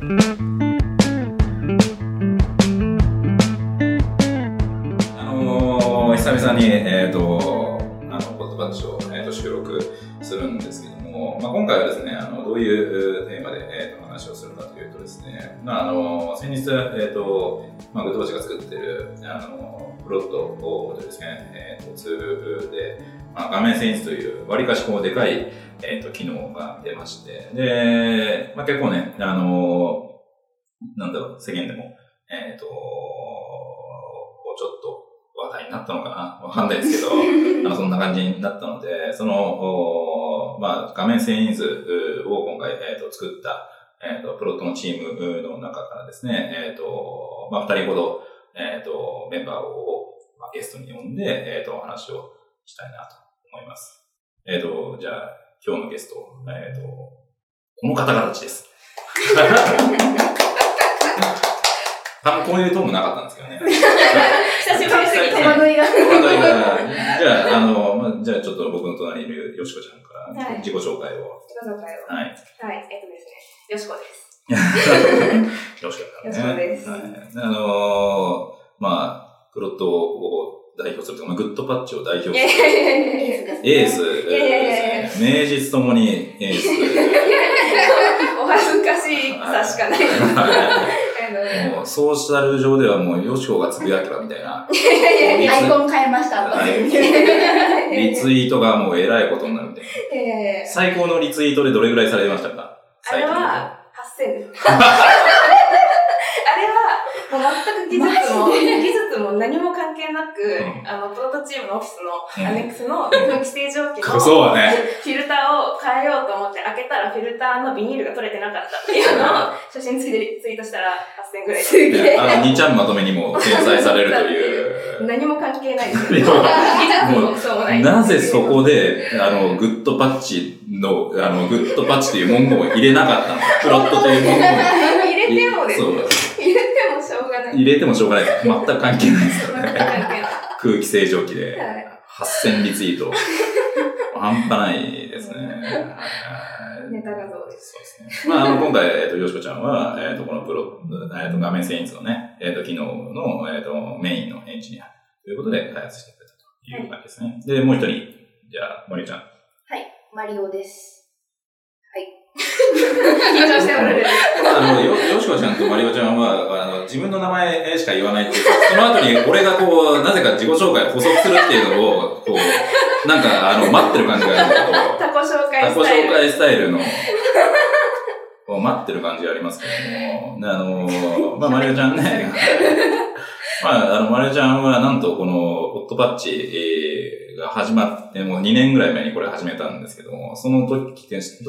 あのー、久々に、えっ、と、あの、ポッドバッチを、えー、と収録するんですけども、まあ、今回はですね、あの、どういう、話をするかというとですね、まあ、あの、先日、えっ、と、まあ、グッドバッチが作ってる、あの、プロットをですね、えっ、と、ツールで、まあ、画面遷移という、わりかしこう、でかい、えっ、と、機能が出まして、で、まあ、結構ね、あの、なんだろう、世間でも、えっ、と、こうちょっと話題になったのかなわかんないですけど、あのそんな感じになったので、その、おまあ、画面遷移図を今回、えっ、と、作った、えっ、と、プロットのチームの中からですね、えっ、と、まあ、二人ほど、えっ、と、メンバーを、まあ、ゲストに呼んで、えっ、と、お話をしたいなと思います。えっ、と、じゃあ、今日のゲスト、えっ、と、この方々です。多分こういうトーンもなかったんですけどね。久しぶりすぎて。戸惑いが。戸惑いがじゃあ、あの、まあ、じゃあちょっと僕の隣にいるよしこちゃんからはい自己紹介を。自己紹介を。はい。はい、えっとですね、よしこです。よしこからよしこですはい。あのーまあ、プロットを代表するとか、まあ、グッドパッチを代表する。エースいやいやいやいやですね。名実ともにエース。お恥ずかしさしかない。もうソーシャル上ではもう、よしこがつぶやけばみたいな。アイコン変えました。リツイートがもうえらいことになるみたいな。最高のリツイートでどれぐらいされましたか？あれは、8000です。あれは、もう全く技術も、技術も何も関係なく、うん。あの、プロトチームのオフィスのうん。アネックスの空気清浄機の、そうだね。フィルターを変えようと思って開けたらフィルターのビニールが取れてなかったっていうのを写真ついでツイートしたら8000ぐらい。すねあの、2ちゃんまとめにも掲載されるという。何も関係ないですよ。なぜそこで、あの、グッドパッチの、あの、グッドパッチという文言を入れなかったの？プロットという文言を。入れてもですそう。入れてもしょうがない。入れてもしょうがない。全く関係ないですよね。空気清浄機ではい8000リツイート。半端ないですね。ネタ画像です。そうですね。まあ、あの、今回、えっ、と、よしこちゃんは、えっ、と、このプロ、えっ、と、画面遷移図のね、えっ、と、機能の、えっ、と、メインのエンジニアということで開発してくれたという感じですね。で、もう一人、じゃあ、森ちゃん。はい、マリオです。緊張しておられる。あの、よ、よしこちゃんとマリオちゃんは、あの、自分の名前しか言わないっていうか、その後に俺がこう、なぜか自己紹介を補足するっていうのを、こう、なんか、あの、待ってる感じがあるタコ紹介スタイル。紹介スタイルの、待ってる感じがありますけども、ねあの、まあ、マリオちゃんね、まあ、あの、マリオちゃんは、なんと、この、ホットパッチ、えーが始まって、もう2年ぐらい前にこれ始めたんですけども、その時、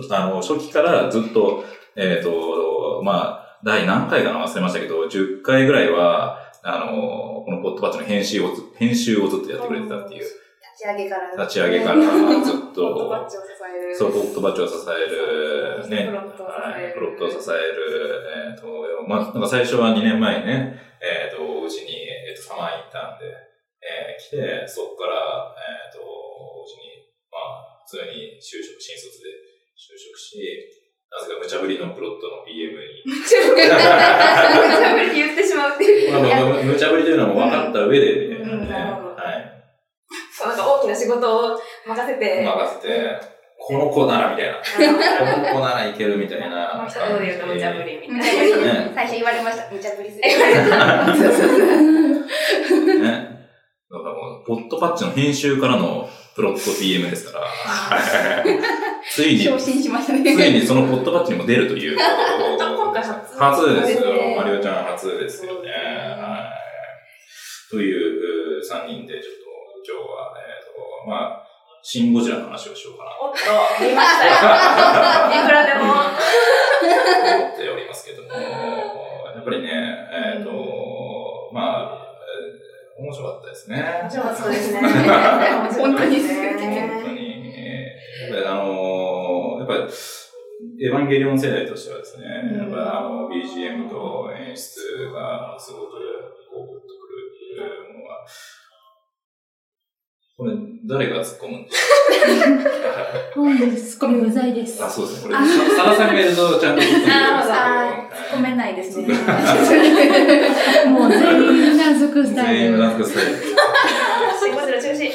あの、初期からずっと、えっ、と、まあ、第何回かな忘れましたけど、10回ぐらいは、あの、このポットパッチの編集をず、編集をずっとやってくれてたっていう、立ち上げから。立ち上げからずっ ポットバッと、チを支える。そう、ポットバッチを支える、ね、プロットを支える。はい、プロットを支える、えっ、と、まあ、なんか最初は2年前にね、えっ、と、うちに、えっ、と、サマーインターンで、えー来て、そこから、えっ、と、うちに、まあ、普通に就職、新卒で就職し、なぜか無茶ぶりのプロットの PM に、無茶ぶり言ってしまうっていう。まあ、まあ無茶ぶりというのはもう分かった上で、みたいなうんなるほね、どはい。なんか大きな仕事を任せて、任せて、この子ならみたいな。この子ならいけるみたいもうな。一言で言うと無茶ぶりみたいな。ね。最初言われました。無茶ぶりする。そうそうそう。ね。だからもう、ポットパッチの編集からのプロット PM ですから、ついに、昇進しましたついね。にそのポットパッチにも出るという。今回初初ですよ。マリオちゃん初ですよね。はい。というう3人で、ちょっと今日は、えっ、と、まあ、シン・ゴジラの話をしようかなおっと、見ましたよ。いくらでも。と思っておりますけども、やっぱりね、えっ、と、面白かったですね。面白かったですね。本当にすごい本当に、えーやっぱりあのーやっぱり、エヴァンゲリオン世代としてはですね、やっぱあの、BGM と演出がすごく、こう、グッとくるものが、これ、誰が突っ込むんです本 です。ツッコミうざいです。かあ、そうですね。これ、ささらさんがいるとちゃんと突っ込突っ込めないですね。もう全員うなずくスタイル。全員うなずくスタイル。シンゴジラ中止。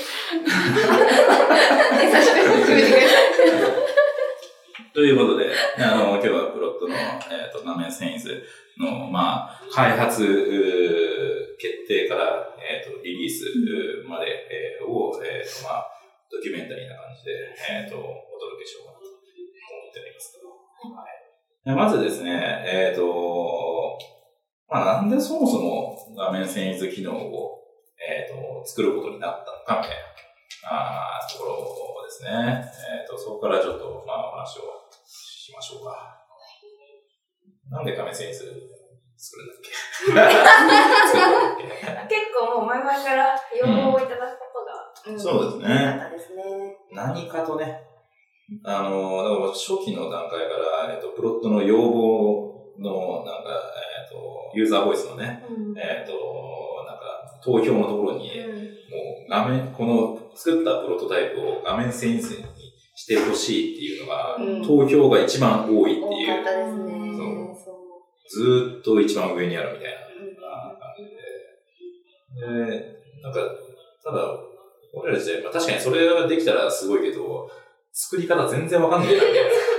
ということで、あの、今日はプロットの、えっ、と、画面センスの、まあ、開発、決定から、えっ、と、リリースまで、えーまあ、ドキュメンタリーな感じで、えっ、と、お届けしようかなと思っておりますけど。はい、まずですね、えっ、と、まあ、なんでそもそも画面遷出機能を、えっ、と、作ることになったのか、みたいな、あーところですね。えっ、と、そこからちょっと、まあ、お話をしましょうか。なんで画面遷出作るんだっけ？結構もう前々から要望をいただくそうですね。すね。何かとね、あの、だから初期の段階から、えっと、プロットの要望の、なんか、えっと、ユーザーボイスのね、うん。えっと、なんか、投票のところに、もう画面、この作ったプロトタイプを画面センスにしてほしいっていうのが、うん。投票が一番多いっていう、ったですね。そう。そう。ずーっと一番上にあるみたいなうん感じで。で、なんか、ただ、俺らまあ、確かにそれができたらすごいけど、作り方全然わかんないな、みたい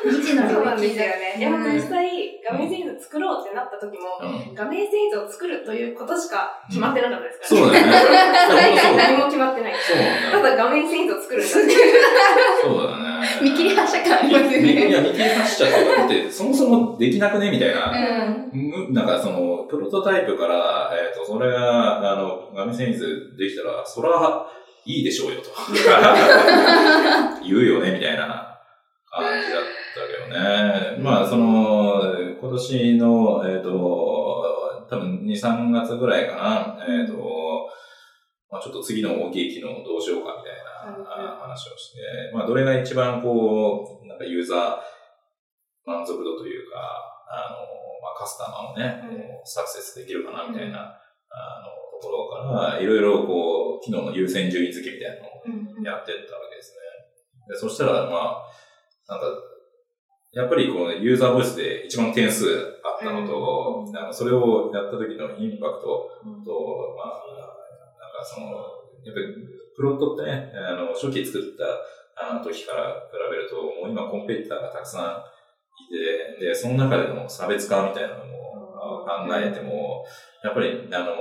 未知の領域ですよね。いや、実際、画面センス作ろうってなった時も、な。うん。画面センスを作るということしか決まってなかったですからそうだよね。大体何も決まってない。そうただ。だ画面センスを作るんだっていう。そうだね。見切り発車感ありますよいね。や、見切り発車って、だって、そもそもできなくねみたいな。うん。むなんかその、プロトタイプから、えっ、と、それが、あの、画面センスできたら、そら、いいでしょうよと。言うよね、みたいな感じだったけどね。まあ、その、今年の、えっ、と、多分2、3月ぐらいかな、えっ、と、まあ、ちょっと次の大きい機能をどうしようかみたいなあ話をして、まあ、どれが一番こう、なんかユーザー満足度というか、あの、まあ、カスタマーをね、うん。サクセスできるかなみたいな、あの、ところから、いろいろこう、機能の優先順位付けみたいなのをやってったわけですね。でそしたら、まあ、なんか、やっぱりこのユーザーボイスで一番点数あったのと、なんかそれをやった時のインパクトと、まあ、なんかその、やっぱりプロットってね、あの、初期作ったあの時から比べると、もう今コンペティターがたくさんいて、で、その中での差別化みたいなのもあ考えても、やっぱり、あの、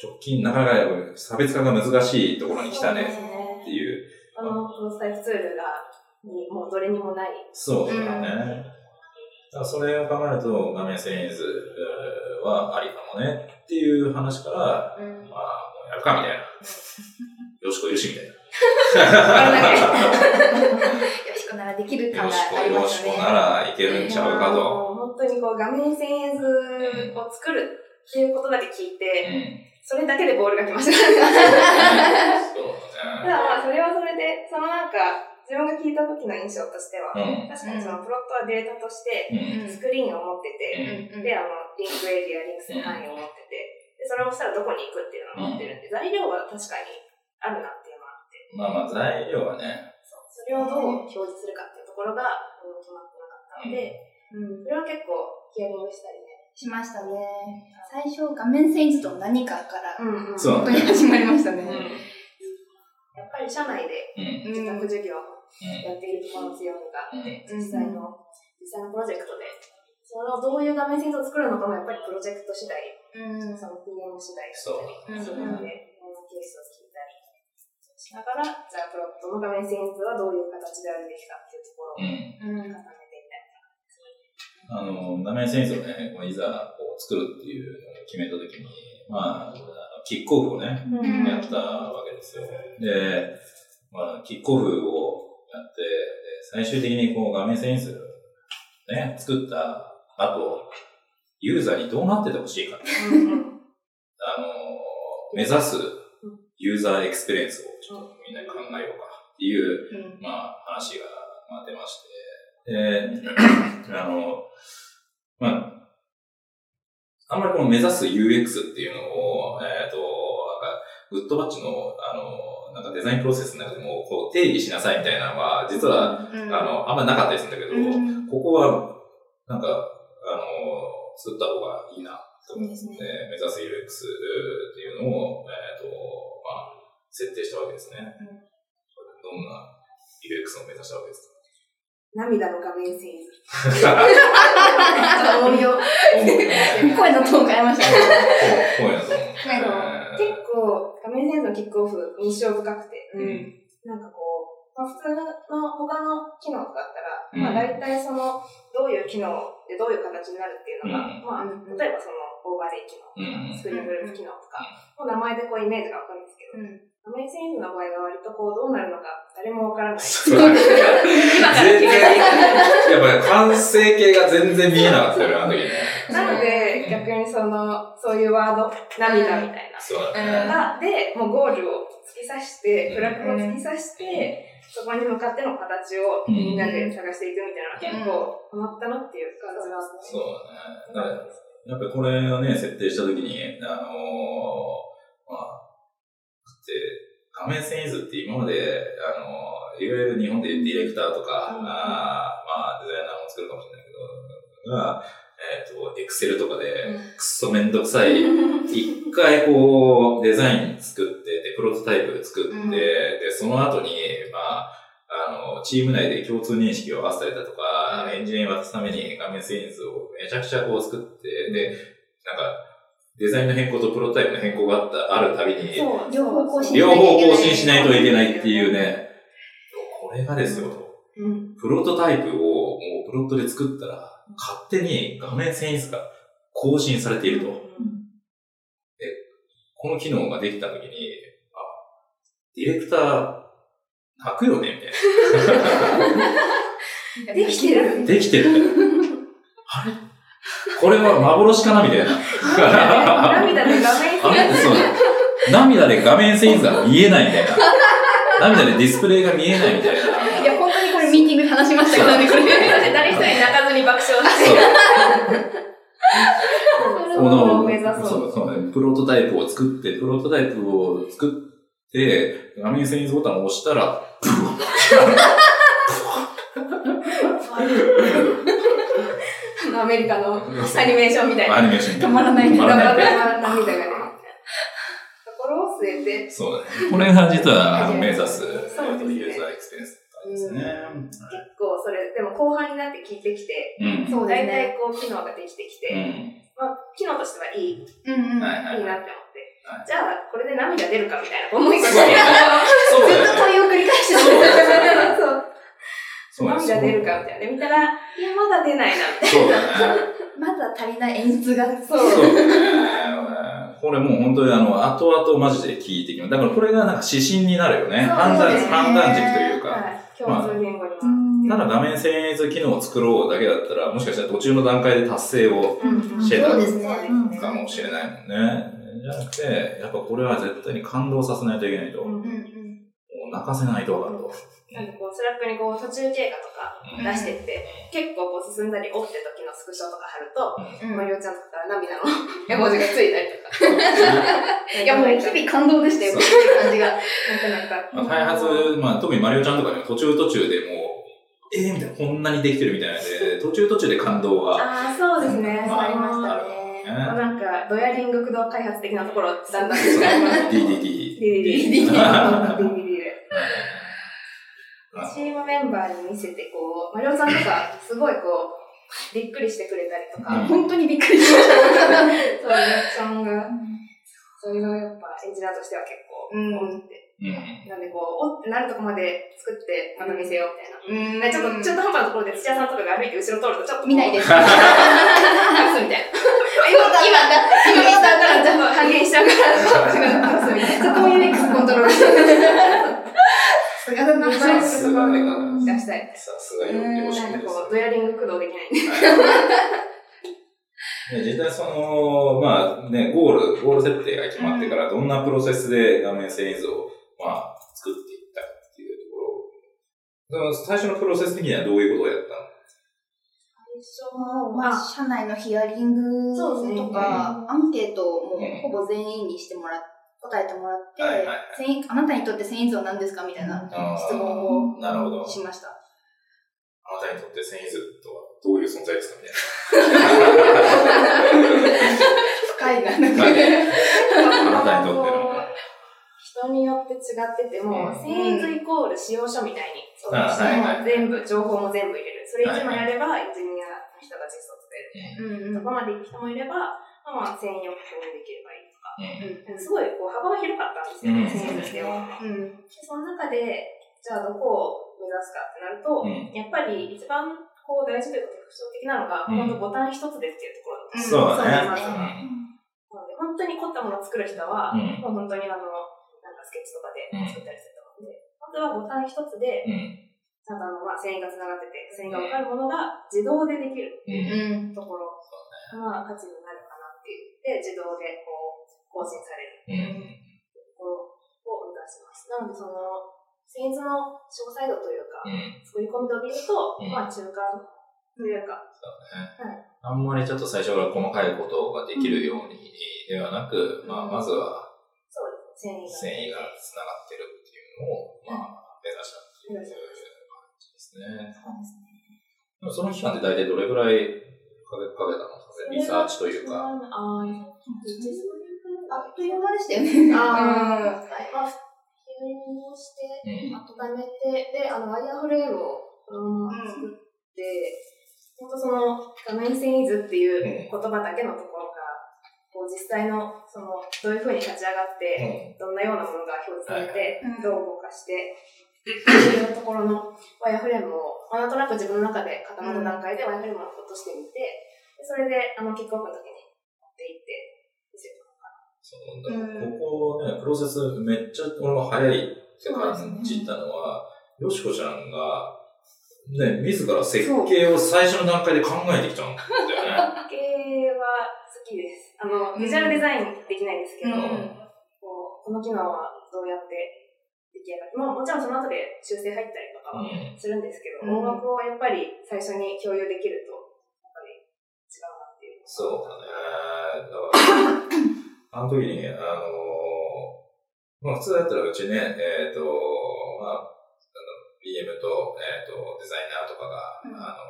直近なかなか差別化が難しいところに来たねっていう、あの、プロトタイプツールが、にもうどれにもない。そうだよね。だからそれを考えると、画面センスはありかもねっていう話から、うんまあ、もうやるかみたいな。よしこよしみたいな。よしこならできる感がよしこ。よしこならいけるんちゃうかと。本当にこう画面センスを作るっていうことだけ聞いうん。て、それだけでボールが来ました。そうただだまあ、それはそれで、そのなんか、自分が聞いた時の印象としては、ね。確かにそのプロットはデータとして、うん。うん。スクリーンを持ってて、うんで、あの、リンクエリア、リンクスの範囲を持ってて、で、それを押したらどこに行くっていうのを持ってるんで、材料は確かにあるなっていうのはあって、まあまあ、材料はね、そうそれをどう表示するかっていうところが、うん決まってなかったので、うんそれは結構ヒアリングしたりね。しましたね。最初、画面遷移図と何かから、うんうんそう本当に始まりましたね。やっぱり社内でうん。受託事業をうん。やっているところの強みがあって、うん実際の、実際のプロジェクトで、そのどういう画面センスを作るのかもやっぱりプロジェクト次第、うんその PM 次第だそうったりするうんので、いろんなケースを聞いたりしながら、じゃあプロットの画面センスはどういう形であるべきかっていうところをうん。あの、画面センスをね、いざこう作るっていうのを決めたときに、まあ、キックオフをね、うん。やったわけですよ。で、まあ、キックオフをやって、で最終的にこう画面遷移図ね、作った後、ユーザーにどうなっててほしいか。あの、目指すユーザーエクスペリエンスをちょっとみんなで考えようかっていう、うん。まあ、話がまあ出まして、で、あの、まあ、あんまりこの目指す UX っていうのを、えっ、と、なんか、グッドバッチの、あの、なんかデザインプロセスの中でも、こう、定義しなさいみたいなのは、実は、うん。あの、あんまりなかったりするんだけど、うん。ここは、なんか、あの、作った方がいいなと思って、そうです目指す UX っていうのを、えっ、と、まあ、設定したわけですね。うん。どんな UX を目指したわけですか？涙の画面遷移。ちょっと重みを。声のトーン。変えました結構、画面遷移のキックオフ印象深くて、うん。なんかこう、まあ、普通の他の機能とかだったら、うんまあ大体その、どういう機能でどういう形になるっていうのが、うん。まあ、うん例えばその、オーバーレイ機能とか、うん。スクリーングループ機能とか、もう名前でこうイメージがわかるんですけど、画面遷移の場合は割とこうどうなるのか誰もわからない。全然、やっぱり完成形が全然見えなかったよね、あの時ね。なので、逆にその、そういうワード、涙みたいな。そうだね。が、で、もうゴールを突き刺して、フラッグを突き刺して、そこに向かっての形をうんみんなで探していくみたいなのが結構ハマったなっていう感じがそうだね。だからやっぱりこれをね、設定したときに、あのーまあ、って、画面遷移図って今まで、あのーいわゆる日本でディレクターとか、うん。あーまあ、デザイナーも作るかもしれないけど、が、えっ、と、エクセルとかで、くっそめんどくさい、一回こう、デザイン作って、で、プロトタイプ作って、うん。で、その後に、まあ、あの、チーム内で共通認識を合わせたりだとか、うん。エンジニアに渡すために画面遷移図をめちゃくちゃこう作って、で、なんか、デザインの変更とプロトタイプの変更があった、あるたびに、両方更新しないといけないっていうね、これがですよ、うん。プロトタイプをもうプロットで作ったら、勝手に画面遷移図が更新されていると。この機能ができたときに、あ、ディレクター、泣くよねみたいな。できてる。できてる。あれ これは幻かなみたいな。涙で画面あれそう涙で画面遷移図が見えないみたいな。涙でディスプレイが見えないみたいな。いや、本当にこれミーティングで話しましたからね、これ。誰一人泣かずに爆笑して。このそう。そうね。プロトタイプを作って、プロトタイプを作って、画面遷移図ボタンを押したら、あ のアメリカのアニメーションみたいな。アニメーションみたい止まらない止まらない。涙が出る。ところを据えて、そうだね。これが実はあの目指す、そうですねユーザーエクスペリエンスですね。結構それ、でも後半になって効いてきて、うん。そう大ね。体こう機能ができてきて、うん。まあ、機能としてはいい、いいうんうん。はいはい。なって思ってはい。じゃあ、これで涙出るかみたいな思いがずっ。と問いを繰り返してそうそう涙出るかみたいな。で、見たら、いや、まだ出ないな、みたいそうだね。まだ足りない演出が。な。そそうう。だね。これもう本当にあの、後々マジで聞いてきます。だからこれがなんか指針になるよね。そう判断、判断軸というか。はい。共通言語にうんただ画面遷移図機能を作ろうだけだったら、もしかしたら途中の段階で達成をうんしてたかもしれないもんね。じゃなくて、やっぱこれは絶対に感動させないといけないと。もううんうんうん。泣かせないとわかると。なんでこう、 Slack にこう、途中経過とかうん出してって、結構こう、進んだり、折って時のスクショとか貼ると、うんマリオちゃんとか涙の絵文字がついたりとか。いや、もう日々感動でしたよ、そうっていう感じが。なんかなんか、まあ、開発、まあ、特にマリオちゃんとかね、途中途中でもう、えーみたいな、こんなにできてるみたいなので、途中途中で感動が。ああ、そうですね。まあありましたね。ねなんか、ドヤリング駆動開発的なところ、だんだん使います。DDD。DDD。チームメンバーに見せて、こう、マリオさんとか、すごいこう、びっくりしてくれたりとか、うん本当にびっくりしました。そう、リアクションが、それがやっぱエンジニアとしては結構、うん思って。うん。なんでこう、おってなるとこまで作って、また見せようみたいな。うんでちょっと、中途半端なところで土屋さんとかが歩いて後ろ通るとちょっと見ないです。隠すみたいな。今、今だ、今見たからちょっと半減しちゃうから、隠すみたいな。そこも UX コントロールしてさすがだな。見栄えするところでこう出したい。さすがよ、よしなんかですこう、ドヤリング駆動できないんで。で実際その、まあね、ゴール、ゴール設定が決まってから、どんなプロセスで画面遷移図を、まあ、作っていったかっていうところ。その最初のプロセス的にはどういうことをやったのまあ、社内のヒアリングとか、アンケートをほぼ全員にしてもらっ答えてもらって、はいはいはい、あなたにとって繊維図は何ですかみたいな質問をしました。あなたにとって繊維図とはどういう存在ですかみたいな。深いな、なんか、ね。あなたにとっての。人によって違ってても、繊維図イコール使用書みたいに、そのも全部、情報も全部入れる。それ一枚やれば、エンジニ人が実装する。そこまで行く人もいれば、まあ、繊維を確認できればいい。すごいこう幅が広かったんですよ、うん。繊維としては。うん。でその中で、じゃあどこを目指すかってなると、うん。やっぱり一番こう大事というか特徴的なのが、うん。本当ボタン一つでっていうところなんですそうだね。なので本当に凝ったものを作る人は、うん。もう本当にあの、なんかスケッチとかで作ったりすると思うんで、本当はボタン一つで、うん。ちゃんとあの、まあ、繊維が繋がってて、繊維が分かるものが自動でできるうんうん。ところが価値になるかなっていう。で、自動でこう、更新されるうんところを目指します。なので、その、繊維図の詳細度というか、うん作り込み度で言うと、うんまあ中間というか、そうね。あんまりちょっと最初から細かいことができるようにではなく、まあ、まずはそう繊維が。繊維が繋がってるっていうのを、まあ、目指したっていう感じですね。そうですね。でもその期間って大体どれぐらいかけかけたの？リサーチというか。ああ、あっという間でしたよね。あーはい、まあ、フィルムをして、うん。まとめて、で、あの、ワイヤーフレームを、うん、作って、本当その、画面遷移図っていう言葉だけのところから、こう、実際の、その、どういうふうに立ち上がって、どんなようなものが表示されて、うんどう動かして、っていうところのワイヤーフレームを、まあ、なんとなく自分の中で固まった段階でワイヤーフレームを落としてみて、でそれで、あの、キックオフの時に持っていって、見せるそうだここね、プロセスめっちゃ俺も早いって感じたのは、よしこちゃんが、ね、自ら設計を最初の段階で考えてきたんだよね。系は好きです。あの、ビジュアルデザインできないんですけど、うんこうこの機能はどうやって出来上がって、まあもちろんその後で修正入ったりとかはうんするんですけど、うん音楽をやっぱり最初に共有できると、やっぱり違うなっていう。そうだね。あの時に、あのまあ普通だったらうちね、えっ、と、まあ、あの BM と、えっ、と、デザイナーとかが、うん。あの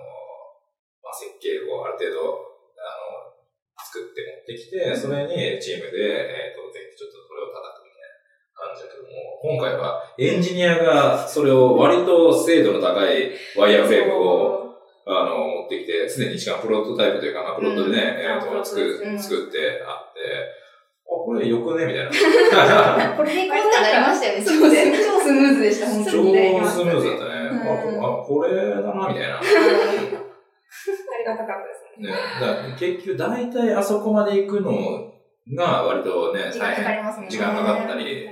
まあ設計をある程度、あの作って持ってきて、それにチームで、えっ、と、ぜひちょっとそれを叩くみたいな感じだけども、今回はエンジニアがそれを割と精度の高いワイヤーフレームを、あの、持ってきて、すでにしかもプロトタイプというか、まあ、プロットでね、えっ、うん。あと、作る、うん作ってあって、あ、これよくねみたいな。これでいこうってなりましたよね。超ス超スムーズでした、本当超に。スムーズだったね。うんあ、これだな、みたいな。ありがたかったですね。ね、だ結局、大体あそこまで行くのが割とね、時間かかりますね。時間かかったり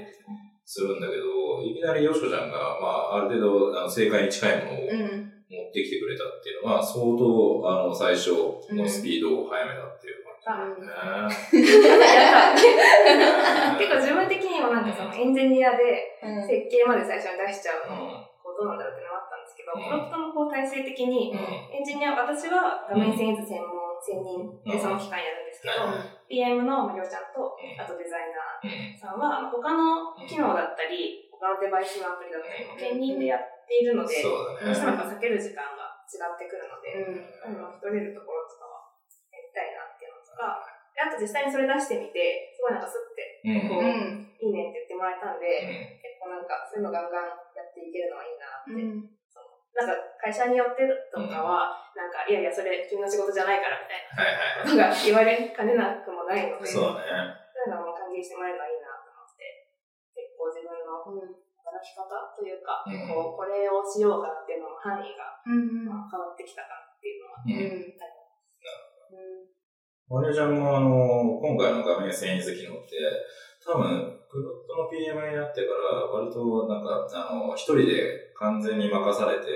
するんだけど、いきなりよしこちゃんが、まあ、ある程度、あの正解に近いものをうん。持ってきてくれたっていうのは、相当、あの、最初のスピードを速めたっていう結構自分的にもなんかそのエンジニアでうん。設計まで最初に出しちゃうの、うん。こうどうなんだろうってのがあったんですけど、うん。プロットのこう体制的に、うん。エンジニア、私は画面遷移図専門、専任でその期間やるんですけど、PM のまありょうちゃんと、あとデザイナーさんは、他の機能だったり、他のデバイスのアプリだったりも兼任でやっているので、そうしてもやっぱ避ける時間が違ってくるので、うん。あの、取れるところか、であと実際にそれ出してみて、すごいなんかスッて、うん。こう、うん。いいねって言ってもらえたんで、結構なんかそういうのガンガンやっていけるのはいいなって。うん。なんか会社によってとかは、なんか、いやいや、それ君の仕事じゃないからみたい。なことが言われかねなくもないので、そうだね。そういうのも歓迎してもらえるのはいいなと思って、結構自分の働き方というか、うんこう、これをしようかなっていうのの範囲が、うん。まあ変わってきたかなっていうのは、うん。うん。マネージャーもあの、今回の画面遷移図機能って、多分、プロットの PM になってから、割となんか、あの、一人で完全に任されて、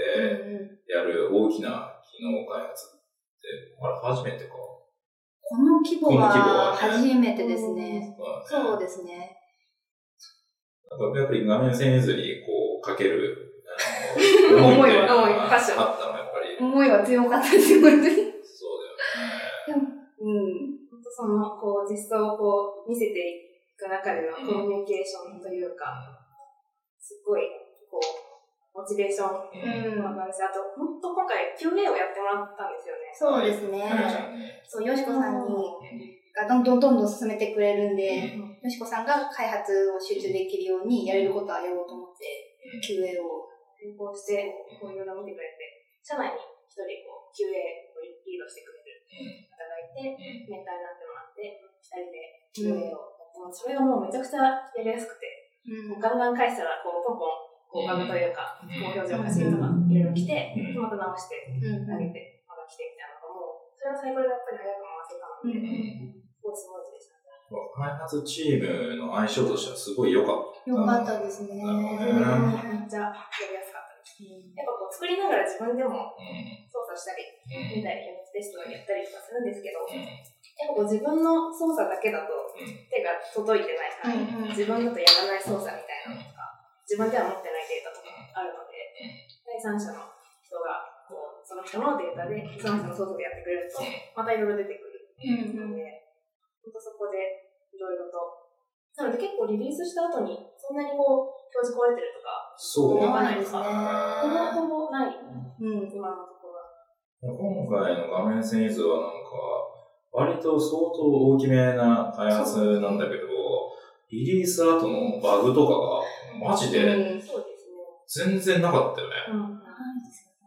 やる大きな機能開発って、あれ初めてか。この規模この規模は初めてですね。そうでですね。なんかやっぱり画面遷移図にこう、かける、あの、思いは思いったの、やっぱり。思いは強かったですよ、本当に。そうだよね。うん。本当その、こう、実装をこう、見せていく中でのコミュニケーションというか、すごい、こう、モチベーションうんもあるし、あと、本当今回 QA をやってもらったんですよね。そうですね。そう、よしこさんに、がどんどんどんどん進めてくれるんで、よしこさんが開発を集中できるようにやれることはやろうと思って、QA を。並行して、こういろいろ見てくれて、社内に一人こう QA をリードしてくれる方がいて、メンターになってもらって、二人で QA をやってます。それがもうめちゃくちゃやりやすくて、うんガンガン返したら、こう、ポンポン、こう、バグというか、こう、表情がしいとか、いろいろ来て、うんまた直して、うん投げて、また来てみたいなのがもう、それはサイクルがやっぱり早く回せたので、すごいスムーズでした。開発チームの相性としてはすごい良かった。よかったですね。うんめっちゃやりやすかった。やっぱこう、作りながら自分でも操作したり、みたいなテストをやったりとかするんですけど、やっぱこう自分の操作だけだと手が届いてないから、自分だとやらない操作みたいなのとか、自分では持ってないデータとかあるので、第三者の人がこうその人のデータで、その人の操作でやってくれると、またいろいろ出てくる。ので、本当そこでいろいろと。なので結構リリースした後に、そんなにこう、表示壊れてるとか、そう。ないとか、ほぼほぼない、うん。今のところは。回の画面遷移図はなんか、割と相当大きめな開発なんだけど、リリース後のバグとかが、マジでうんそうですね。全然なかったよね。うん。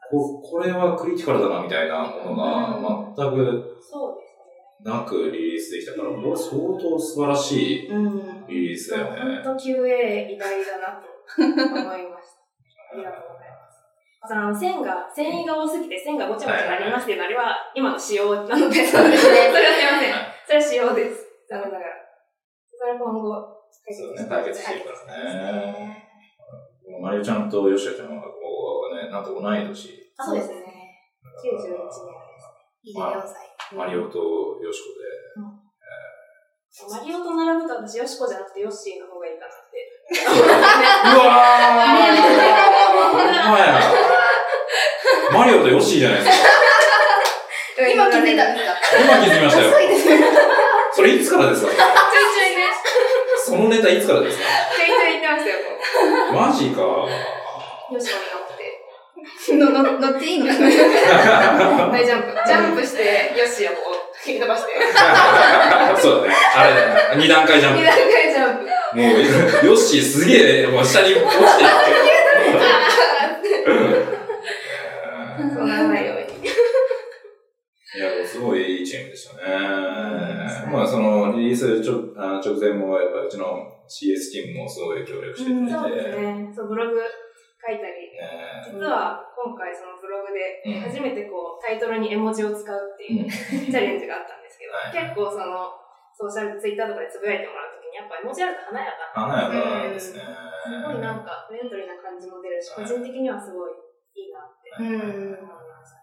ここれはクリティカルだなみたいなものが全くそうですね。なくリリースできたから、これ相当素晴らしいうん。リリースだよね。本当 QA 偉大だなと思いました。ありがとうございます。あとあの線が、繊維が多すぎて線がごちゃごちゃなりますっていうのあれは今の仕様なので、そうですね。それはすいません。それは仕様です。残念ながら。それは今後解そうね、決して解決していくからね。マリオちゃんとヨシカちゃんは、こうね、なんと同い年。あ、そうですね。91年です。いい4歳。マリオとヨシコで。マリオと並ぶと私、ヨシコじゃなくてヨッシーの方がいいかなって。うわー。マリオとヨッシーじゃないですか。今気づいたんですか？今気づきましたよ。それいつからですか？ちょいちょいね。そのネタいつからですか？ちょいちょい言ってましたよ、もマジか。に乗って。のの乗っていいの大ジャンプ。ジャンプして、をこう、引き飛ばして。そうだね。あれだね。二段階ジャン二プ。段階ジャンプ。もう、ヨッシーすげえ、もう下に落ちてるって。そうならないように。いや、すごいいいチームでしたね。まあ、その、リリースちょあの直前も、やっぱうちの CS チームもすごい協力してくれて、そうですね。そう、ブログ書いたり。ね実は、今回そのブログでうん、初めてこう、タイトルに絵文字を使うっていうチャレンジがあったんですけどはい、結構その、ソーシャル、ツイッターとかでつぶやいてもらうやっぱ絵文字あると華やかな。華やかですね。すごいなんか、フレンドリーな感じも出るし、個人的にはすごいいいなってうん。思いました。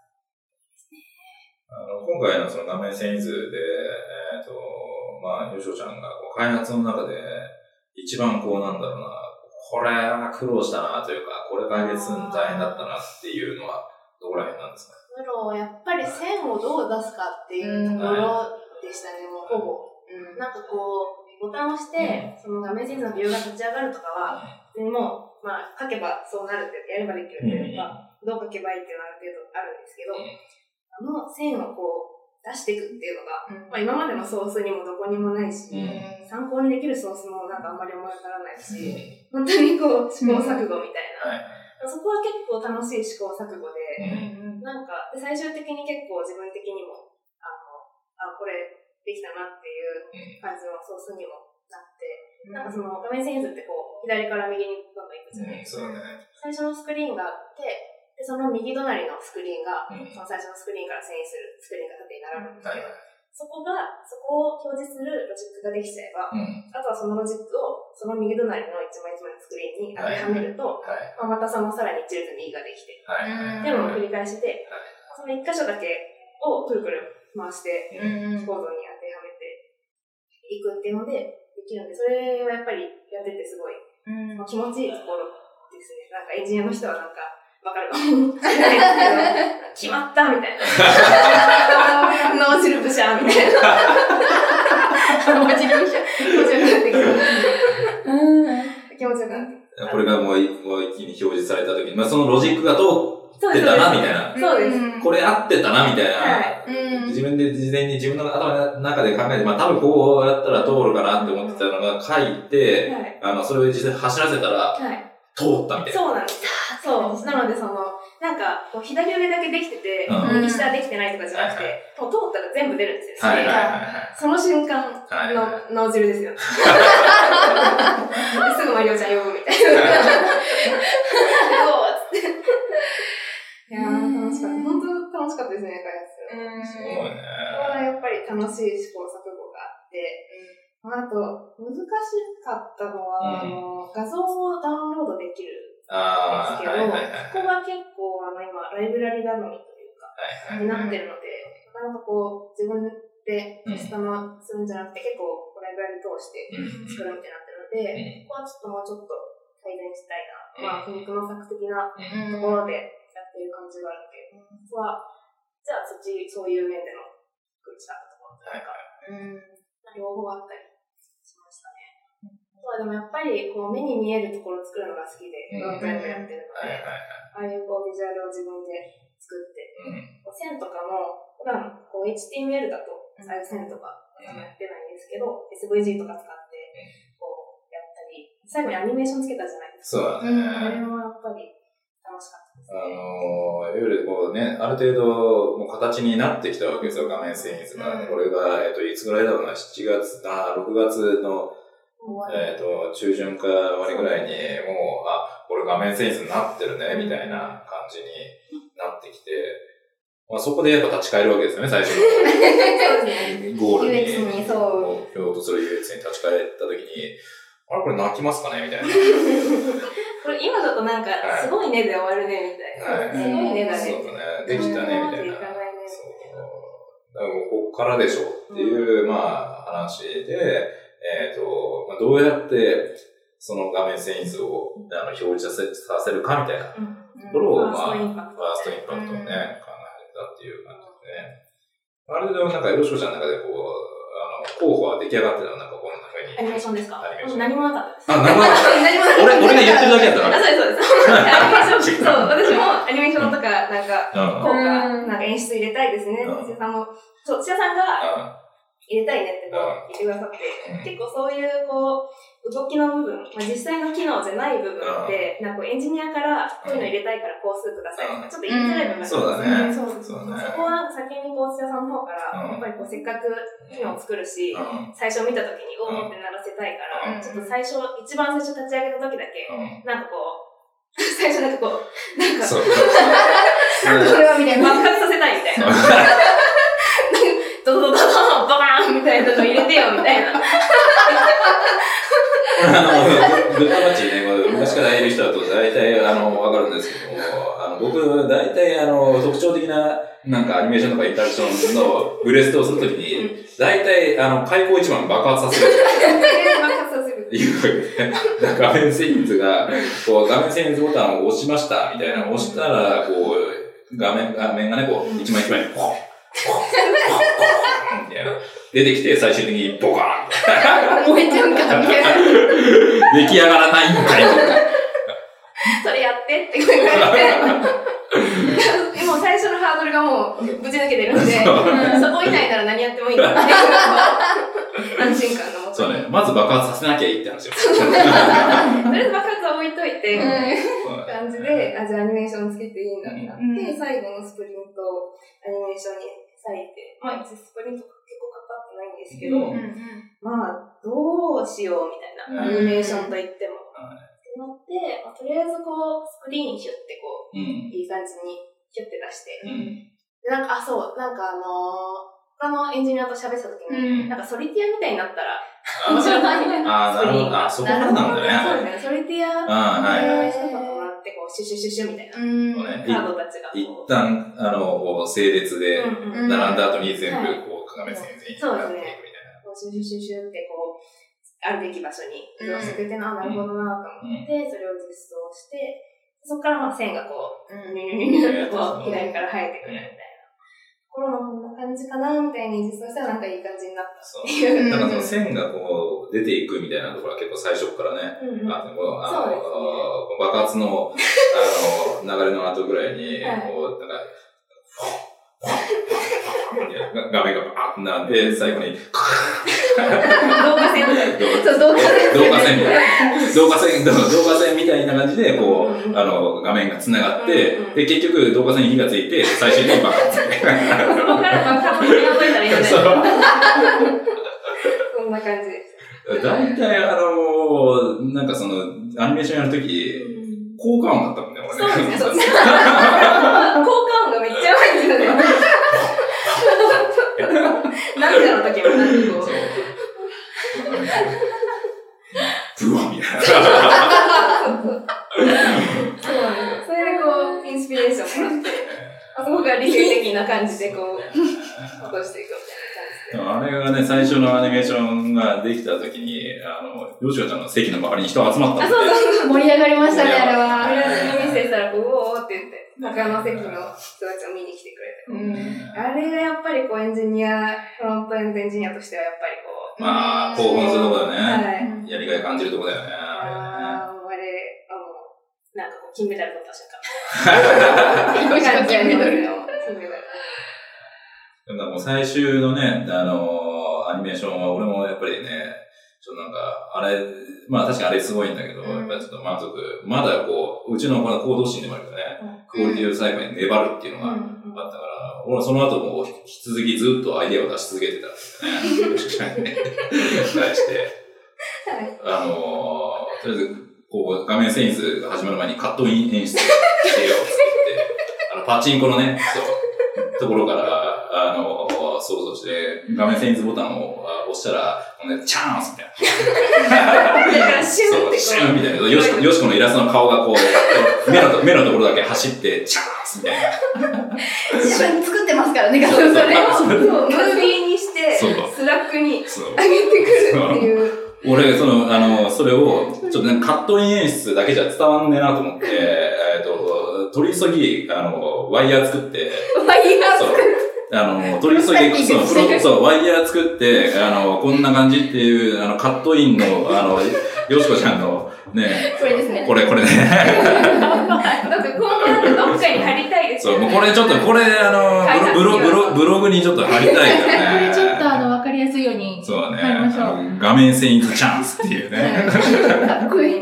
あの今回のその画面遷移図で、えっ、と、まあ、よしおちゃんがこう開発の中で、一番こうなんだろうな、これは苦労したなというか、これ解決するの大変だったなっていうのは、どこら辺なんですか？プロ、やっぱり線をどう出すかっていうところでしたね、もうほぼ。なんかこう、ボタンを押して、その画面遷移のビューが立ち上がるとかは、別にもう、まあ、書けばそうなるってやればできるっていうか、どう書けばいいっていうのはある程度あるんですけど、あの線をこう、出していくっていうのが、まあ、今までのソースにもどこにもないし、参考にできるソースもなんかあんまり思い当たらないし、本当にこう、試行錯誤みたいな。はいそこは結構楽しい試行錯誤で、うん。なんか、で最終的に結構自分的にも、あの、あ、これできたなっていう感じのソースにもなって、なんかその画面遷移図ってこう、左から右にどんどん行くじゃないですか。最初のスクリーンがあって、で、その右隣のスクリーンが、うんその最初のスクリーンから遷移するスクリーンが縦に並ぶんですはいけど、そこが、そこを表示するロジックができちゃえば、うん。あとはそのロジックを、その右隣の一枚一枚のスクリーンに当てはめると、はい。まあ、またそのさらに一列右ができて、はい。っていうのを繰り返しで、その一箇所だけをくるくる回して、うん。コードに当てはめていくっていうのでできるんで、それはやっぱりやっててすごい、うんまあ気持ちいいところですね。なんかエンジニアの人はなんかわかるかもしれないですけど、決まったみたいな。脳汁ブシャーみたいな。文字量者。気持ちよくなってきた。うん。気持ちよくなってきこれがもういもう一気に表示されたときに、まあ、そそのロジックが通ってたな、みたいな。そうです。んこれ合ってたな、みたいな。はいうん。自分で事前に自分の頭の中で考えて、まあ多分こうやったら通るかなって思ってたのが書いて、はい。あの、それを実際走らせたらはい。通ったみたいな。そうなんですよ。そう。なので、その、なんか、こう左腕だけできてて、うん右下できてないとかじゃなくて、もう通ったら全部出るんですよ。はいはいはいその瞬間はいはいの脳汁ですよね。で すぐマリオちゃん呼ぶみたいな。しかったですね、開発するの。すごいね。これはやっぱり楽しい試行錯誤があって、あと、難しかったのは、あの画像をダウンロードできるんですけど、はいはいはい。ここが結構、あの、今、ライブラリ頼みというか、になってるので、なかなかこう、自分でカスタマするんじゃなくて、結構、ライブラリ通してうん作るみたいになってるので、ここはちょっともうちょっと改善したいな。まあ、苦肉の策的なところでやってる感じがあるので、ここは、じゃあそっち、そういう面での工夫したところというか、両方あったりしましたね。あとはでもやっぱり、こう、目に見えるところを作るのが好きで、うん。フロントエンドやってるのはいで、はいああいうこう、ビジュアルを自分で作って、うん。線とかも、普段、こう、HTML だと、ああいう線とか、やってないんですけど、SVG とか使って、こう、やったり、最後にアニメーションつけたじゃないですか。そうだね。あれもやっぱり楽しかったあね。のー、いわゆるこうね、ある程度、もう形になってきたわけですよ、画面遷移が。うんこれが、えっ、と、いつぐらいだろうな、7月、あ6月の、えっ、と、中旬か終わりぐらいに、もう、あ、これ画面遷移になってるね、みたいな感じになってきて、まあ、そこでやっぱ立ち返るわけですよね、最初。のゴールに。UX にそう目標とする UX に立ち返った時に、あれこれ泣きますかねみたいな。これ今だとなんか、すごいねで終わるね、みたいな。はいすごいねだね。そうだね。できたね、みたいな。いかないねそう。だからここからでしょっていう、まあ、話で、えっ、と、まあ、どうやって、その画面遷移図をあの表示させさせるかみたいなところを、フまあ、ファーストインパクトをね、考えたっていう感じでね。あれでもなんか、よしこちゃんの中でこう、あの、候補は出来上がってるのに。アニメーションですか何もなかったです。あ、生何も俺、俺が言ってるだけやったあ、ら。そうです、そうです。アニメーション、そう、私もアニメーションとか、なんか、うん。効果、うんなんか演出入れたいですね。うん土屋さんも、そう、土屋さんが入れたいねって言ってくださって、うん結構そういう、こう、動きの部分、まあ、実際の機能じゃない部分って、なんかこうエンジニアから、こういうの入れたいから工数くださいとか、ちょっと言いづらい部分そうだねそうそうだねそこはなんか先にこう土屋さんの方から、うんやっぱりこうせっかく機能を作るし、うん。最初見た時におーってならせたいから、うんちょっと最初、一番最初立ち上げた時だけ、うん。なんかこう、最初なんかこう、なんか、そう。これはみたいな。爆発させたいみたいな。ド ドドドドンバカーンみたいなの入れてよみたいな。グッドバッチね、昔からいる人だと大体、あの、わかるんですけども、あの、僕、大体、あの、特徴的な、なんかアニメーションとかインタラクションのブレストをするときに、大体、あの、開口一番爆発させる。爆発させる。いう画面遷移図が、こう、画面遷移図ボタンを押しました、みたいな、押したら、こう、画面、画面がね、こう、一枚一枚みたいな。出てきて、最終的に、ボカーン燃えちゃうか、みたいな。出来上がらないんかいとか。それやってって言われて。もう最初のハードルがもうぶち抜けてるんで、そこ以内なら何やってもいいんだっていう安心感のもとに。そうね。まず爆発させなきゃいいって話よ。とりあえず爆発は置いといて、感じで、あ、じゃあアニメーションつけていいんだってなって、うん最後のスプリントをアニメーションに割いて、まあ、スプリント結構かかってないんですけど、うんまあ、どうしようみたいな、アニメーションといっても。ってなって、まあ、とりあえずこう、スクリーンシュってこう、うん。いい感じにシュッて出して、うん。でなんか、あ、そう、なんかあのー他のエンジニアと喋ってた時に、うんなんかソリティアみたいになったら面白いなみたいな。あーなるほどあそこからなんだねそうですね。ソリティアああ、はい。って、こう、シュシュシュシュみたいな。カードたちが。一旦、あの、こう、整列で、並んだ後に全部、こう、鏡線にそうですねなっていくみたいな。こうシュシュシュシュってこう、あるべき場所に移動してくれてな、なるほどなと思って、それを実装して、そこからまあ線がこう、ニュニュニュニュってこう、左から生えてくるみたいなとこんな感じかな、みたいに実装したらなんかいい感じになった。そう。うんだからその線がこう出ていくみたいなところは結構最初からね、うんうんあね爆発のあの流れの後ぐらいに、はいこう、なんか、フォッフォッフォッフォッみたいな画面がバーってなって、最後に、動画線みたいな。動画で。動画線みたいな。動画線、動画線みたいな感じで、こう、あの、画面が繋がってで、結局動画線に火がついて、最終的に爆発。そこから爆発に覚えたらいいんじゃないそうそんな感じです。大体、あの、なんかその、アニメーションやるとき、効果音だったもんね、俺ね、そうですね。効果音がめっちゃやばいんですよね。涙の時もなんかこそうう。ブワみたいな。そうなんですよ。それでこう、インスピレーションもらって、あそこが理性的な感じでこう、落としていくみたいな感じで。あれがね、最初のアニメーションができたときに、あの、ヨシコちゃんの席の周りに人集まったあ、んでそうそうそう。盛り上がりましたね、あれあは。れに見せたら、こう、おーって言って、他の席の人たちを見に来てくれて。うん。あれがやっぱりこうエンジニア、フロントエンドエンジニアとしてはやっぱりこう、まあ、興奮するとこだはね。い。やりがい感じるとこだよね。ああーもうあれ、あの、なんかこう、金メダル取った瞬間。よしこちゃんメダル金メダル。でも最終のね、あのアニメーションは俺もやっぱりね、ちょっとなんか、あれ、まあ確かにあれすごいんだけど、うん。やっぱりちょっと満足、まだこう、うちのこの行動心でもあるけどね、クオリティを最後に粘るっていうのがあったから、俺はその後も引き続きずっとアイデアを出し続けてた。んだよね。対して。あのー、とりあえず、こう、画面遷出が始まる前にカットイン演出しようってって、あの、パチンコのね、そう、ところから、あのー、想像して、画面遷移図ボタンをあ押したら、チャンスみたいな。だからシュンってシュンこみたいな。よしこ、よしこのイラストの顔がこう、目のと、目のところだけ走って、チャンスみたいな。自分作ってますからね、画像そうそれを。う、そう、ムービーにして、 Slack に。上げてくるっていう。俺、その、あの、それを、ちょっとね、カットイン演出だけじゃ伝わんねえなと思って、えっと、取り急ぎ、あの、ワイヤー作って、ワイヤーそう。あの、取り急ぎ、そう、フロそう、ワイヤー作って、あの、こんな感じっていう、あの、カットインの、あの、よしこちゃんの、ね、これですね。これ、これね。だって今後なんかどっかに貼りたいですそう。もうこれちょっと、これ、あの、ブロ、ブロ、ブロ、ブログにちょっと貼りたいよこね。れちょっとあの、わかりやすいように。そうだね。貼りましょう。あの画面遷移チャンスっていうね。かっこいい。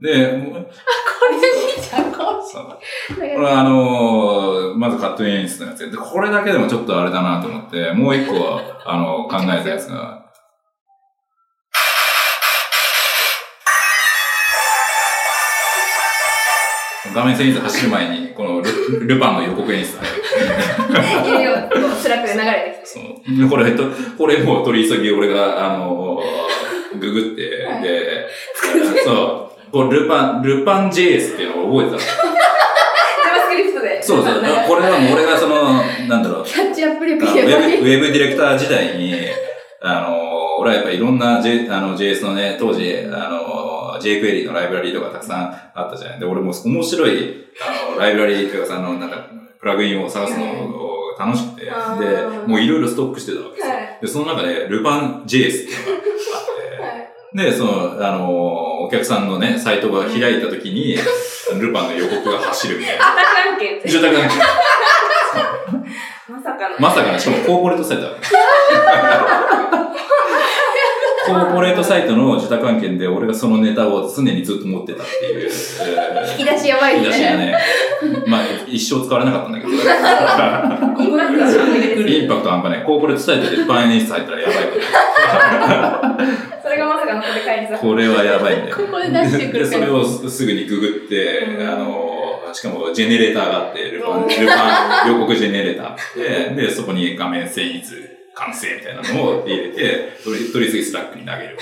で、もうこれ見ちゃうこそう。これはあのーまずカットイン演出のやつで、これだけでもちょっとあれだなと思って、もう一個は、あの、考えたやつが、画面遷移走る前に、このルパンの予告演出いやいや、こう Slack で流れて。そう。でこれ、とこれもう取り急ぎ俺が、あのーググって、で、そう、こうルパン、ルパン JS っていうのを覚えてたの。JavaScript で。そうそう。これはもう俺がその、なんだろう、う。キャッチアップウェ。ブウェブディレクター時代に、あの、俺はやっぱいろんな、J、あの JS のね、当時、あの、jQuery のライブラリーとかたくさんあったじゃない。で、俺も面白い、あの、ライブラリーとかさ、あの、なんか、プラグインを探すのを楽しくて、でもういろいろストックしてたわけですよ。はい。で、その中で、ルパン JS っていうのがあって、で、その、あの、お客さんのね、サイトが開いたときに、ルパンの予告が走るみたいな。あた関係。住宅関係まさかの。まさかの、しかもコーポレートサイト コーポレートサイトの受託案件で俺がそのネタを常にずっと持ってたっていう、え引き出しやばいー、引き出しがね。ね、まあ一生使われなかったんだけど、インパクト半端ない。コーポレートサイトでバイ演出入ったらやばい。それがまさかのここで返り咲く。これはやばいんだよ。ここで出してくで、るから。それをすぐにググって、うんあの、しかもジェネレーターがあって、ルパン、ルパン予告ジェネレーターあって、で、そこに画面遷移完成みたいなのを入れて、取り、取り急ぎ Slack に投げる。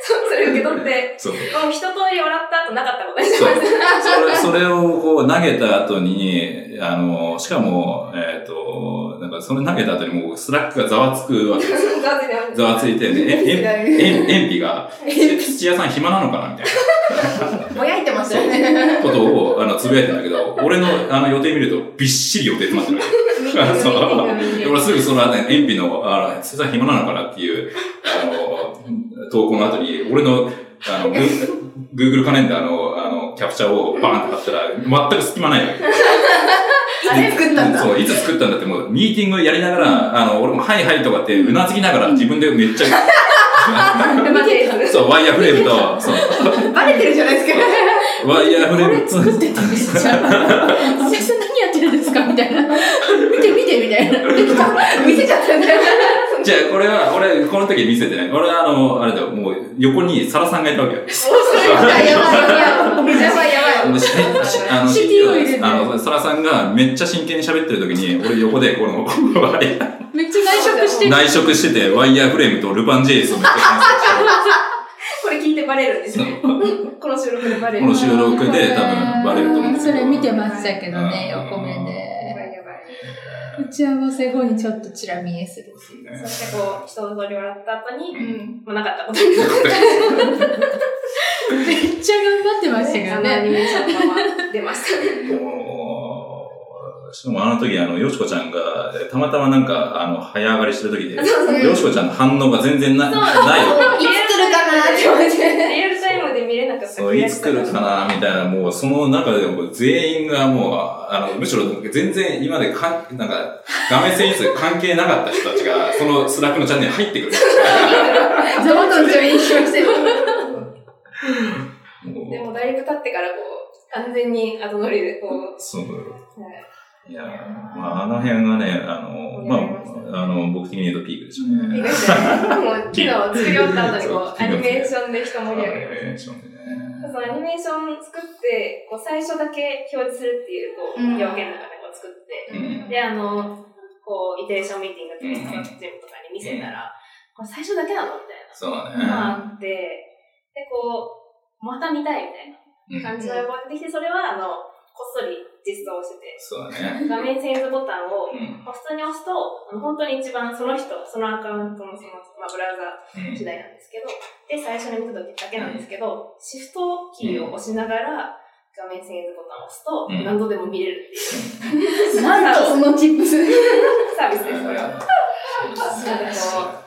そうそれ受け取って、そう。もう一通り笑った後なかったことにしそうます。。それ、それをこう投げた後に、あの、しかも、えっ、と、なんかそれ投げた後にもう Slack がざわつくわけですよ。ざわついて、ね、え、え、え、塩ビが、土屋さん暇なのかなみたいな。ぼやいてましたよね。ことを、あの、つぶやいてんだけど、俺の、あの、予定見ると、びっしり予定詰まってるわけ。そう俺すぐその後ね、エンピの、あの、それさん暇なのかなっていう、あの、投稿の後に、俺の、あの、グー Google カレンダーの、あの、キャプチャーをバーンって貼ったら、全く隙間ないのよ。あれ作ったんだ？そう、いつ作ったんだって、もう、ミーティングやりながら、あの、俺も、はいはいとかって、うなずきながら、自分でめっちゃ、そう、ワイヤーフレームと、そう、バレてるじゃないですか。ワイヤーフレームこれ作ってたんですじゃあ、先生何やってるんですか？みたいな。見て見てみたいな。できた見せちゃったんだよ。じゃあ、これは、俺、この時見せてない。俺は、あの、あれだよ、もう、横にサラさんがいたわけよ。やばいやばいやばい。やばいやばい。しあの、入れてあの、サラさんがめっちゃ真剣に喋ってる時に、俺横で、この、めっちゃ内職してる。内職してて、ワイヤーフレームとルパンジェイスをめっちゃこれ聞いてバレるんですね。この収録でバレる。この収録で多分バレると思うんですけど。それ見てましたけどね、うん横目やばで。いやばい。打ち合わせ後にちょっとチラ見えする。ねそしてこう、一通り笑った後に、うん。もうなかったことにな。めっちゃ頑張ってましたけど あのアニね。メーションのまま出ましたね。もうしかもあの時、あの、よしこちゃんが、たまたまなんか、あの、早上がりしてる時で、よしこちゃんの反応が全然な、ないよ。いつ来るかなって思って。リアルタイムで見れなかったそう、いつ来るかな、みたいな、もう、その中でもう全員がもう、あの、むしろ全然今までかん、なんか、画面遷移関係なかった人たちが、その Slack のチャンネルに入ってくる。ざわっと一緒に一緒にしてる。でもだいぶ経ってからこう、完全に後乗りでこう、そう。はいいやーまあ、あの辺がね、あの、まあ、あの、僕的に言うとピークでしたね。いいですね。もう、機能作り終わった後にこう、アニメーションで人盛り上げる。アニメーションでね。そのアニメーション作って、こう最初だけ表示するっていう、こう、うん要件の中でこう作って、うん。で、あの、こう、イテレーションミーティングというか、全部とかに見せたら、これ最初だけなの？みたいそうだね。な。まあ、で、で、こう、また見たいみたいな感じの呼ばれてきて、それは、あの、こっそり実装してて、そうだね。画面遷移ボタンを、普通に押すと、あの本当に一番その人、そのアカウントのその、まあ、ブラウザうん時代なんですけど、で、最初に見た時だけなんですけど、シフトキーを押しながら、画面遷移ボタンを押すと、うん何度でも見れるっていう なんとそのチップス。サービスです、これは。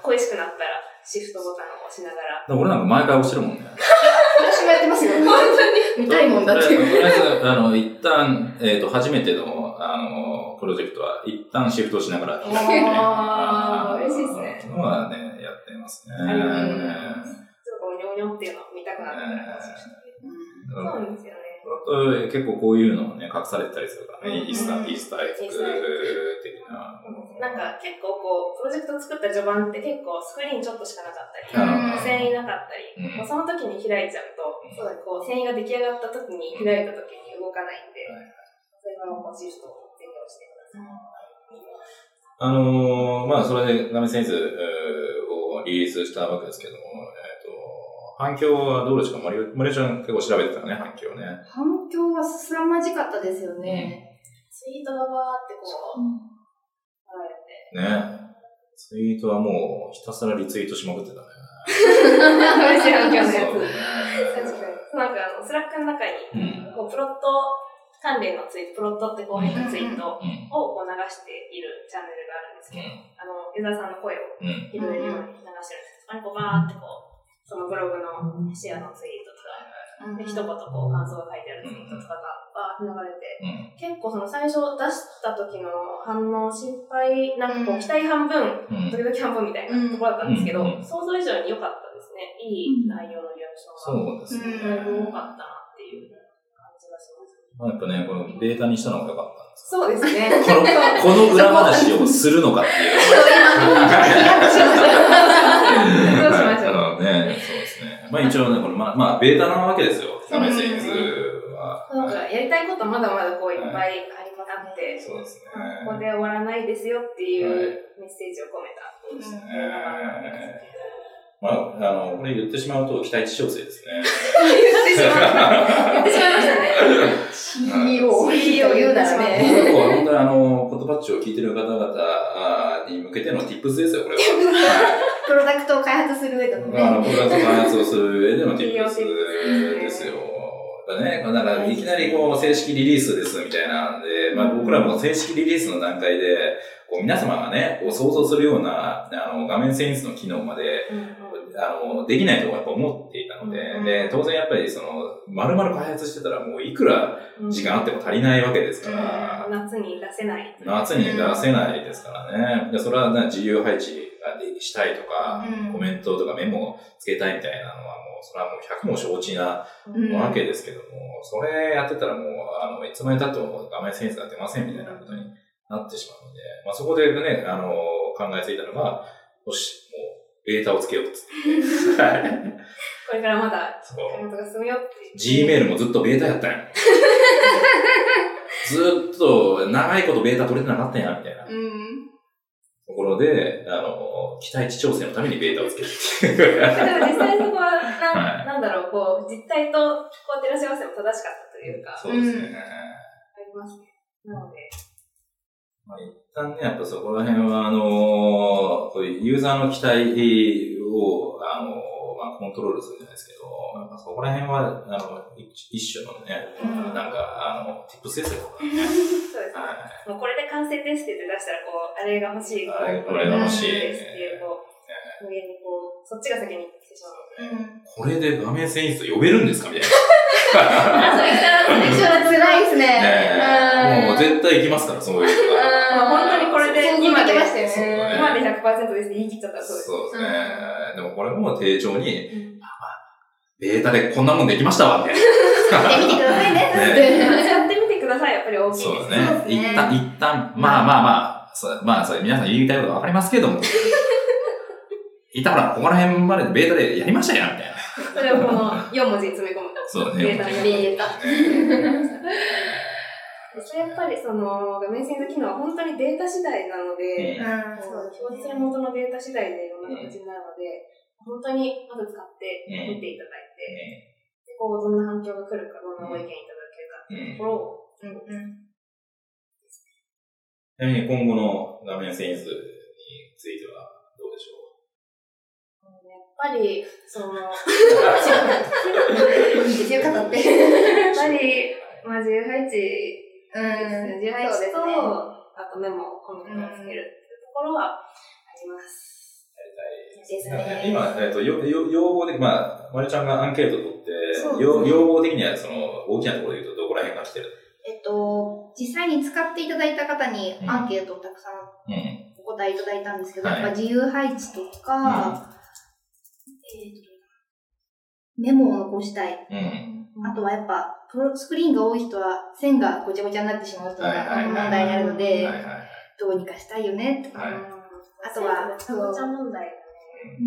恋しくなったら、シフトボタンを押しながら、俺なんか毎回押してるもんね。私もやってますよ。本当に。見たいもんだって。とりあえず、あの、一旦、えっ、と、初めての、あの、プロジェクトは、一旦シフトしながら、ね。あー嬉しいですね。のはね、やってますね。ありがとうございまちょっとこう、にょうにょっていうのを見たくなったら、そうですよね。あと結構こういうのもね、隠されてたりするからね、うんイースター、イースターエッグ的な。なんか結構こう、プロジェクト作った序盤って結構スクリーンちょっとしかなかったり、うん。線いなかったり、その時に開いちゃうと、そうだこう線が出来上がった時に開いた時に動かないんで、はいそれがこうシフトを全用してください。あのー、まあ、それで画面センスをリリースしたわけですけども、えっ、と、反響はどうですか？マリオマリオちゃん結構調べてたよね、反響ね。反響は凄まじかったですよね。ツイートがバーってこう、流れて、ね。ツイートはもうひたすらリツイートしまくってたね。嬉しい反響のやつ。確かに。なんかあの、 Slack の中に、うん。こう、 Prott 関連のツイート、プロットってこう変なツイートをうん。こう流しているチャンネルがあるんですけど、あの、ユーザーさんの声をうん。拾えるように流してるんですけど、そこにこうバーってこう、そのブログのシェアのツイートとか、で一言こう感想が書いてあるツイートとかがバーって流れて、うん。結構その最初出した時の反応心配、なんかこう期待半分、うん。時々半分みたいなところだったんですけど、うん想像以上に良かったですね。いい内容のリアクションが。そうですね。多かったなっていう感じがします。まあ、やっぱね、このデータにしたのが良かった。そうですね。この、この裏話をするのかっていう。どうしましょう。あのね、そうですね。まあ一応ね、これまあ、まあ、ベータなわけですよ。画面センスは。なんかやりたいことまだまだこういっぱいありまって、そうですね。ここで終わらないですよっていうはいメッセージを込めた。そうですね。まあ、あの、これ言ってしまうと期待値調整ですね。言ってしまっあの、コットパッチを聞いてる方々あに向けての tips ですよ、これは。プロダクトを開発する上でのあの、ね。プロダクト開発をする上での tips ですよ。ね、なんかいきなりこう正式リリースですみたいなんで、まあ僕らも正式リリースの段階で、こう皆様がね、こう想像するようなあの画面センスの機能まで、あの、できないとやっぱ思っていたので、うん。で、当然やっぱりその、丸々開発してたらもういくら時間あっても足りないわけですから、夏に出せない。夏に出せないですからね。でそれはね自由配置したいとか、うん。コメントとかメモをつけたいみたいなのはもう、それはもう100も承知なうん。わけですけども、それやってたらもう、あの、いつまで経っても画面センスが出ませんみたいなことになってしまうので、まあそこでね、あの、考えついたのが、よし、もう、ベータをつけようっつって。はいこれからまだそう開発が進むよって。Gmail もずっとベータやったんや。ずっと長いことベータ取れてなかったんや、みたいなうん。ところで、あの、期待値調整のためにベータをつけるっていう。だから実際そこは、なはいんなんだろう、こう、実態とこう照らし合わせも正しかったというか、あそうですね。りますね。なので、まあ、一旦ね、やっぱそこら辺は、あのこういうユーザーの期待を、あのまあ、コントロールするじゃないですけど、やっぱそこら辺は、あの、一一種のね、うんなんか、あの、tips ですよ。そうですね。はもうこれで完成ですって言って出したら、こう、あれが欲しい、こうあれこれが欲しいですっていう、こう、無限にこう、そっちが先に来てしまう。うん。い。これで画面センス呼べるんですか？みたいあ、そう、一旦、一緒は辛いですね。な。ねえもう絶対行きますから、そういう100%ですって言い切っちゃったらそうです。そうですね。でもこれも丁重に、うんベータでこんなもんできましたわ、みたいやってみてくださいね。ね やってみてください、やっぱり大な。きいです。そうですね。一旦、一旦、まあまあまあ、そうまあ、それ皆さん言いたいことわかりますけども、一旦ほら、ここら辺までベータでやりましたよ、みたいな。それをこの4文字に詰め込むと。そうだね。ベータにベータ。それやっぱりその画面センス機能は本当にデータ次第なので、表示する元のデータ次第でいろんな形になるので、本当にまず使って見ていただいて、でこうどんな反響が来るか、どんなご意見いただけるかっていうところを、うんうん。ちなみに今後の画面センスについてはどうでしょやっぱり、その、いいですよ、語って。やっぱり、まあ、自由配置ですね。自由配置と、そうですねあとメモ、コメントをつけるっていうところはあります。ですうね。今、えっと、よよ要望的、まあ、まるちゃんがアンケート取って、要要望的にはその大きなところで言うとどこら辺が来てる？えっと、実際に使っていただいた方にアンケートをたくさんうん。お答えいただいたんですけど、はいやっぱ自由配置とか、えーとメモを残したい。うん。あとはやっぱ、プロスクリーンが多い人は線がごちゃごちゃになってしまう人はいはいはいが問題になるので。どうにかしたいよねとか、はいあとはかぼちゃ問題。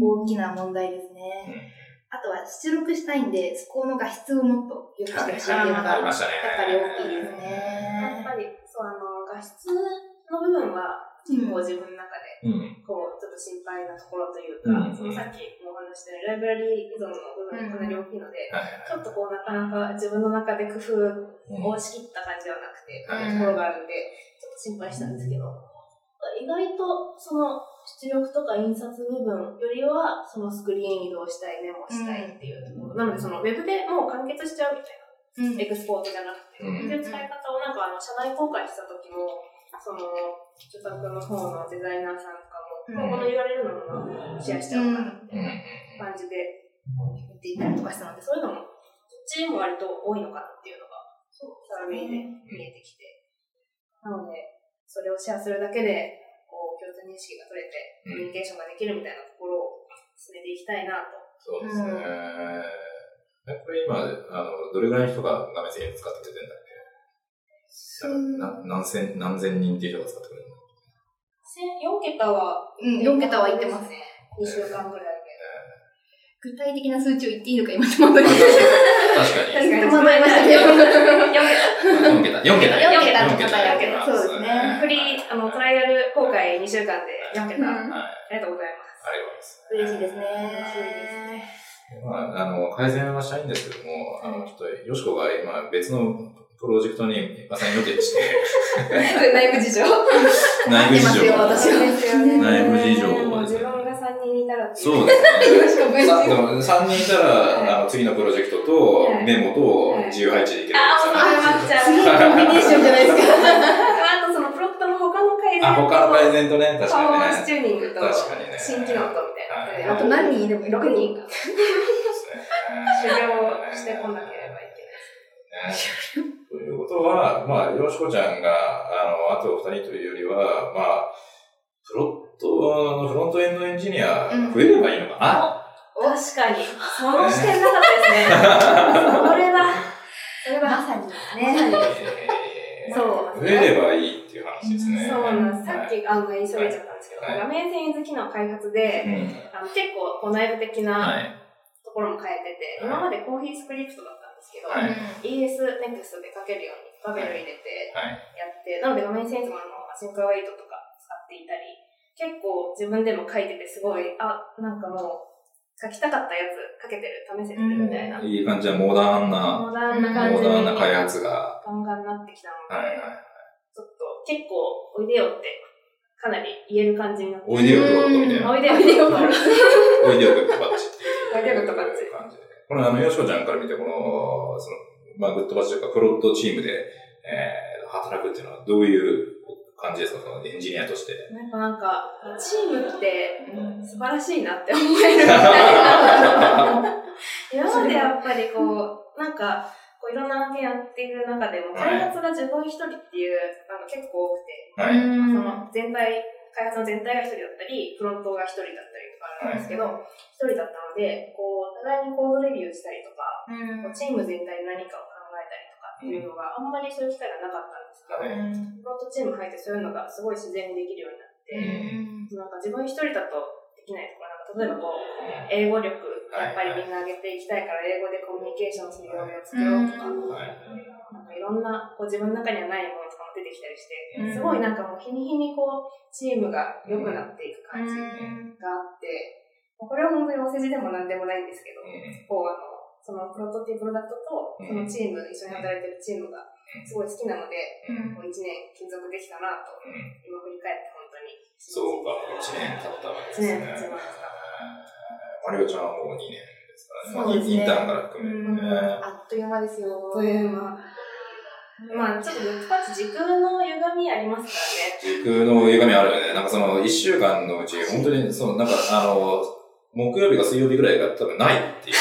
大きな問題ですね。あとは出力したいんで、そこの画質をもっと良くしてほしいっていうのが、やっ。ぱり大きいですやっね。ぱり、そう、あの、画質の部分は、結構自分の中で、うん。こう、ちょっと心配なところといううんか、そのさっきもお話ししたようにライブラリー依存の部分がかなり大きいので、はいちょっとこう、なかなか自分の中で工夫うん。をしきった感じはなくて、はいところがあるんで、ちょっと心配したんですけど、意外とその出力とか印刷部分よりは、そのスクリーン移動したい、メモしたいっていうところ。なので、そのウェブでもう完結しちゃうみたいな、うん。エクスポートじゃなくて、うん。っていう使い方をなんかあの、社内公開した時も、その、著作の方のデザイナーさんとかも、うんもうこの URL のままシェアしちゃおうかなみたいうん。な感じで言っていたりとかしたので、そういうのも、そっちも割と多いのかなっていうのが、サーベイで見えてきて。なので、それをシェアするだけで、こう、共通認識が取れて、コミュニケーションができるみたいなところを進めていきたいなと。そうですね。えこれ今、あの、どれぐらいの人が画面制使ってくれてるんだっけ？な何千、何千人っていう人が使ってくれるの？4桁は、うん、4桁は言ってます。2週間ぐらいで。具体的な数値を言っていいのか今戸惑いまし確かに。確かに。戸惑いましたけど4 4桁、4桁。4桁の4桁方やそうですねフリー、あの、トライアル公開2週間で4桁。うんあはい。りがとうございます。ありがとうございます。嬉しいですね。まあ、あの、改善はしたいんですけども、あの、ちょっと、よしこが今別のプロジェクトにアサイン予定して、内部事情。内部事情 内部事情もう自分が3 3人いたらそうですね。よろしくお願いしさでも3人いたら、あの、次のプロジェクトとはいメモと自由配置できるあ、もうそれん待っちゃう。すげえコンビネーションじゃないですか。あとそのプロットの他の改善あ、他の改善とね、確パフォーマンス。チューニングと確かにね新機能とみたいな。はいあと何人いればいい6人 修行してこなければいけない。ということは、まあ、よしこちゃんが、あの、あと二人というよりは、まあ、プロットのフロントエンドエンジニアが増えればいいのかな、確かに。その視点なかったですね。それだ。それだ。まさにですね。えーそう増えればいいっていう話ですね。そうなんです。さっはいき、あの、言いそちゃったんですけど、はい画面遷移機能開発で、うんあの結構こう内部的は。ないところも変えてて、今までコーヒースクリプトだったんですけど、はい ES Next で書けるようにバベル入れてはい。やって、なので画面遷移もあの、アシンクアウェイトとか使っていたり、結構自分でも書いててすごい、あ、なんかもう、書きたかったやつ書けてる、試せてるみたいな。いい感じはモダンな、モダンな感モじにダンな開発が。ガンガンになってきたので、はいはい。ちょっと結構おいでよってかなり言える感じになって。おいでよプロットみたいな。おいでよ、おいでよ、お いおいでよグッドバッチ。おいでよグッドバッチ。これあの、よしこちゃんから見て、この、その、まあ、グッドバッチというか、プロットチームで、えー、働くっていうのはどういう感じですか？そのエンジニアとして。なんかなんか、チームって素晴らしいなって思える。みたいな。今までやっぱりこう、なんか、こういろんな案件やっている中でも、はい。開発が自分一人っていうあの結構多くて、はい。その全体、開発の全体が一人だったり、フロントが一人だったりとかあるんですけど、一、人だったので、こう、お互いにコードレビューしたりとか、こうチーム全体で何かをいうのがあんまりそういう機会がなかったんですけど、はい。フロントチーム入ってそういうのがすごい自然にできるようになって、なんか自分一人だとできないところ、なんか例えばこう、英語力、やっぱりみんな上げていきたいから、英語でコミュニケーションするようを作ろうとか、はい。なんかいろんなこう自分の中にはないものとかも出てきたりして、うん。すごいなんかもう日に日にこう、チームが良くなっていく感じがあって、これは本当にお世辞でも何でもないんですけど、こうあの、そのプロトっていうプロダクトと、そのチーム、一緒に働いてるチームがすごい好きなので、こう1年継続できたなと、今振り返って本当に。そうか、1年経ったわけですね。1年経ちましたマリオちゃんはもう2年ですからね。ねインターンから含めてね。あっという間ですよ。というまあ、まあちょっとグッドパッチ時空の歪みありますからね。時空の歪みあるよね。なんかその1週間のうち、本当に、そのなんかあの、木曜日か水曜日ぐらいが多分ないっていう。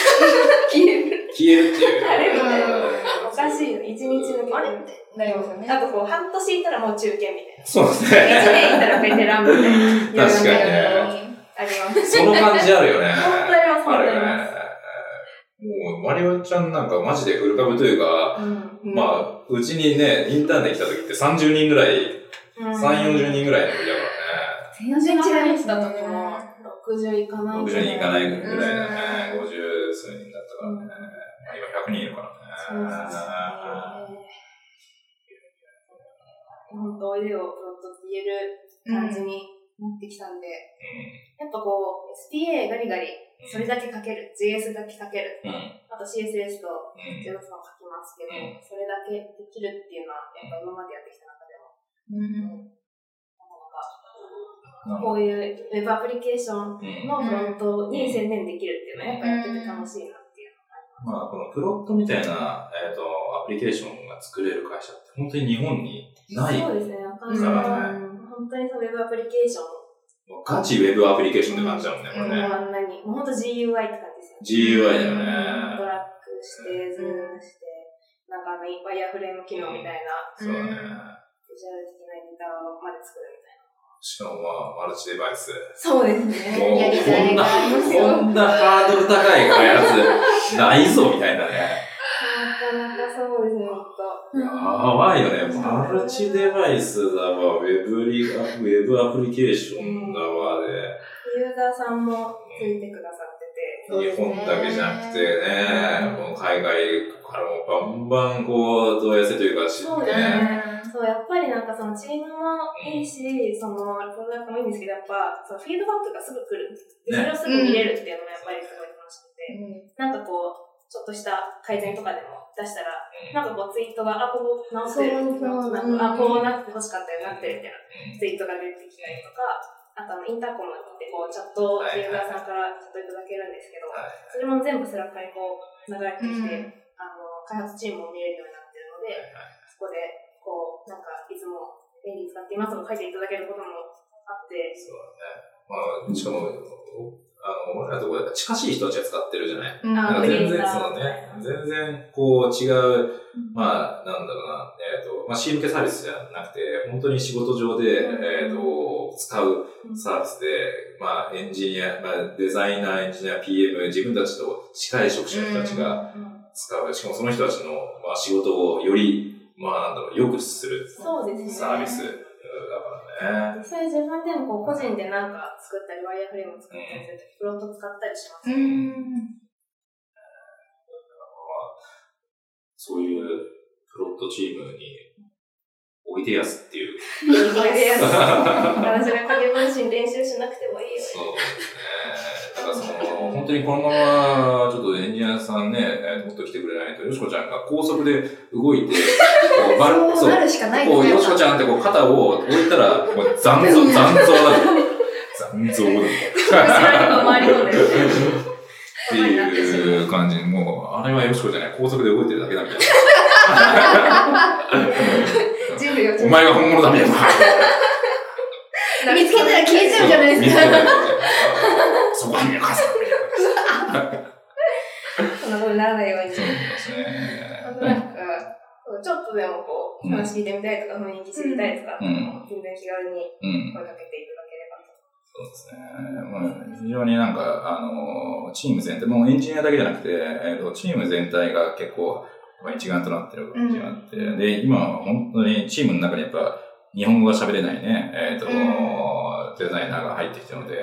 消える。消えるっていう。あれみたいなおかしいの。一日抜けてあれってなりますよね。あとこう、半年いたらもう中堅みたいな。そうです一ね。年いたらベテランみたいな。確かにねあります。その感じあるよね。本当あります、本あるよね。もう、マリオちゃんなんかマジでフル株というか、す。うん。まあ、うちにね、インターンで来た時って30人ぐらい、うん、3、40人ぐらいの時だか全然違いますだとでも、60いかないらね。60人いかないぐらいだうんね。50数人だったからね。まあ今100人いるからそうですね。ね。本当、おいでよ、プロットって言える感じになってきたんで、やっぱこう、SPA ガリガリ、それだけ書ける、JS だけ書ける。あと CSS とうん。JS も書きますけど、うんそれだけできるっていうのは、やっぱ今までやってきた中でも、こういう Web アプリケーションうん。のフロントに専念できるっていうのは、やっぱやってて楽しいなっていう。のがまあ、この Prott みたいな、えっ、と、アプリケーションが作れる会社って本当に日本にない。そうですね、なかなか、本当にその Web アプリケーション。ガチウェブアプリケーションって感じだもんね、これもうね。あんなに、もう本当 GUI って感じですよ GUI だよね。ドラッグして、ズームして、なんかあの、ワイヤーフレーム機能みたいな、そうだね。ビジュアル的なエディターまで作るみ。しかもまあ、マルチデバイス。そうですね。もうやりたいこんな、こんなハードル高い開発ないぞ、みたいなね。なかなかそうですね、ほんと。やばいよね。マルチデバイスだわ、ウェブリ、ウェブアプリケーションだわで、ユーザーさんもついてくださってて、日本だけじゃなくてね、もう海外からもバンバンこう、問い合わせというか、しそうですね。ね。そう、やっぱりなんかそのチームもいいし、その、プロダクトもいいんですけど、やっぱ、そのフィードバックがすぐ来る。でそれをすぐ見れるっていうのもやっぱりすごい楽しくて、なんかこう、ちょっとした改善とかでも出したら、なんかこうツイートが、あ、ここ直ってる。そうそうなんかあ、こうなって欲しかったよなってるみたいな。ツイートが出てきたりとか、あとあの、 Intercom ってこう、チャット、ユーザーさんからチャットいただけるんですけど、はい。それも全部 Slack にこう、流れてきて、うん。あの、開発チームも見れるようになってるので、そこで、こう、なんか、いつも便利に使っていますとか書いていただけることもあって、そうだね。まあ、しかも、あの、俺らのところ近しい人たちが使ってるじゃない。うんあなんか全然、そのね、全然、こう、違う、まあ、なんだろうな、えっ、と、まあ、C 向けサービスじゃなくて、本当に仕事上で、うんえっ、と、使うサービスで、まあ、エンジニア、まあ、デザイナー、エンジニア、PM、自分たちと近い職種の人たちが使う。しかもその人たちの、まあ、仕事をより、まあ、なんだろう、良くするそうですね。サービスだからね。実際自分でもこう個人で何か作ったり、ワイヤーフレーム作ったりするとき、フロント使ったりします。うん。そういうプロットチームに置いてやすっていう。こ れでやる。私が影分身練習しなくてもいいよ。そうですね。だからその、本当にこのまま、ちょっとエンジニアさんね、えーもっと来てくれないと、よしこちゃんが高速で動いて、こう、バルそうなるしかないこう、よしこちゃんってこう、肩を置いたら、もう残像、残像だよ。残像だ。っていう感じ。もう、あれはよしこじゃない。高速で動いてるだけだみたい人類をな。お前が本物だみたいな。見つけたら消えちゃうじゃないですか。そこは見るかさ。そんなことにならないよう。に。そうですね。あとなんか、ちょっとでもこう、話聞いてみたいとか、雰囲気知りたいとか、うん。全然気軽にうん。声かけていただければと。そうですね。まあ、非常になん。か、あの、チーム全体、もうエンジニアだけじゃなくて、えっ、と、チーム全体が結構、まあ一丸となってる感じがあって、で、今は本当にチームの中にやっぱ、日本語が喋れないね、えっ、と、デザイナーが入ってきたので、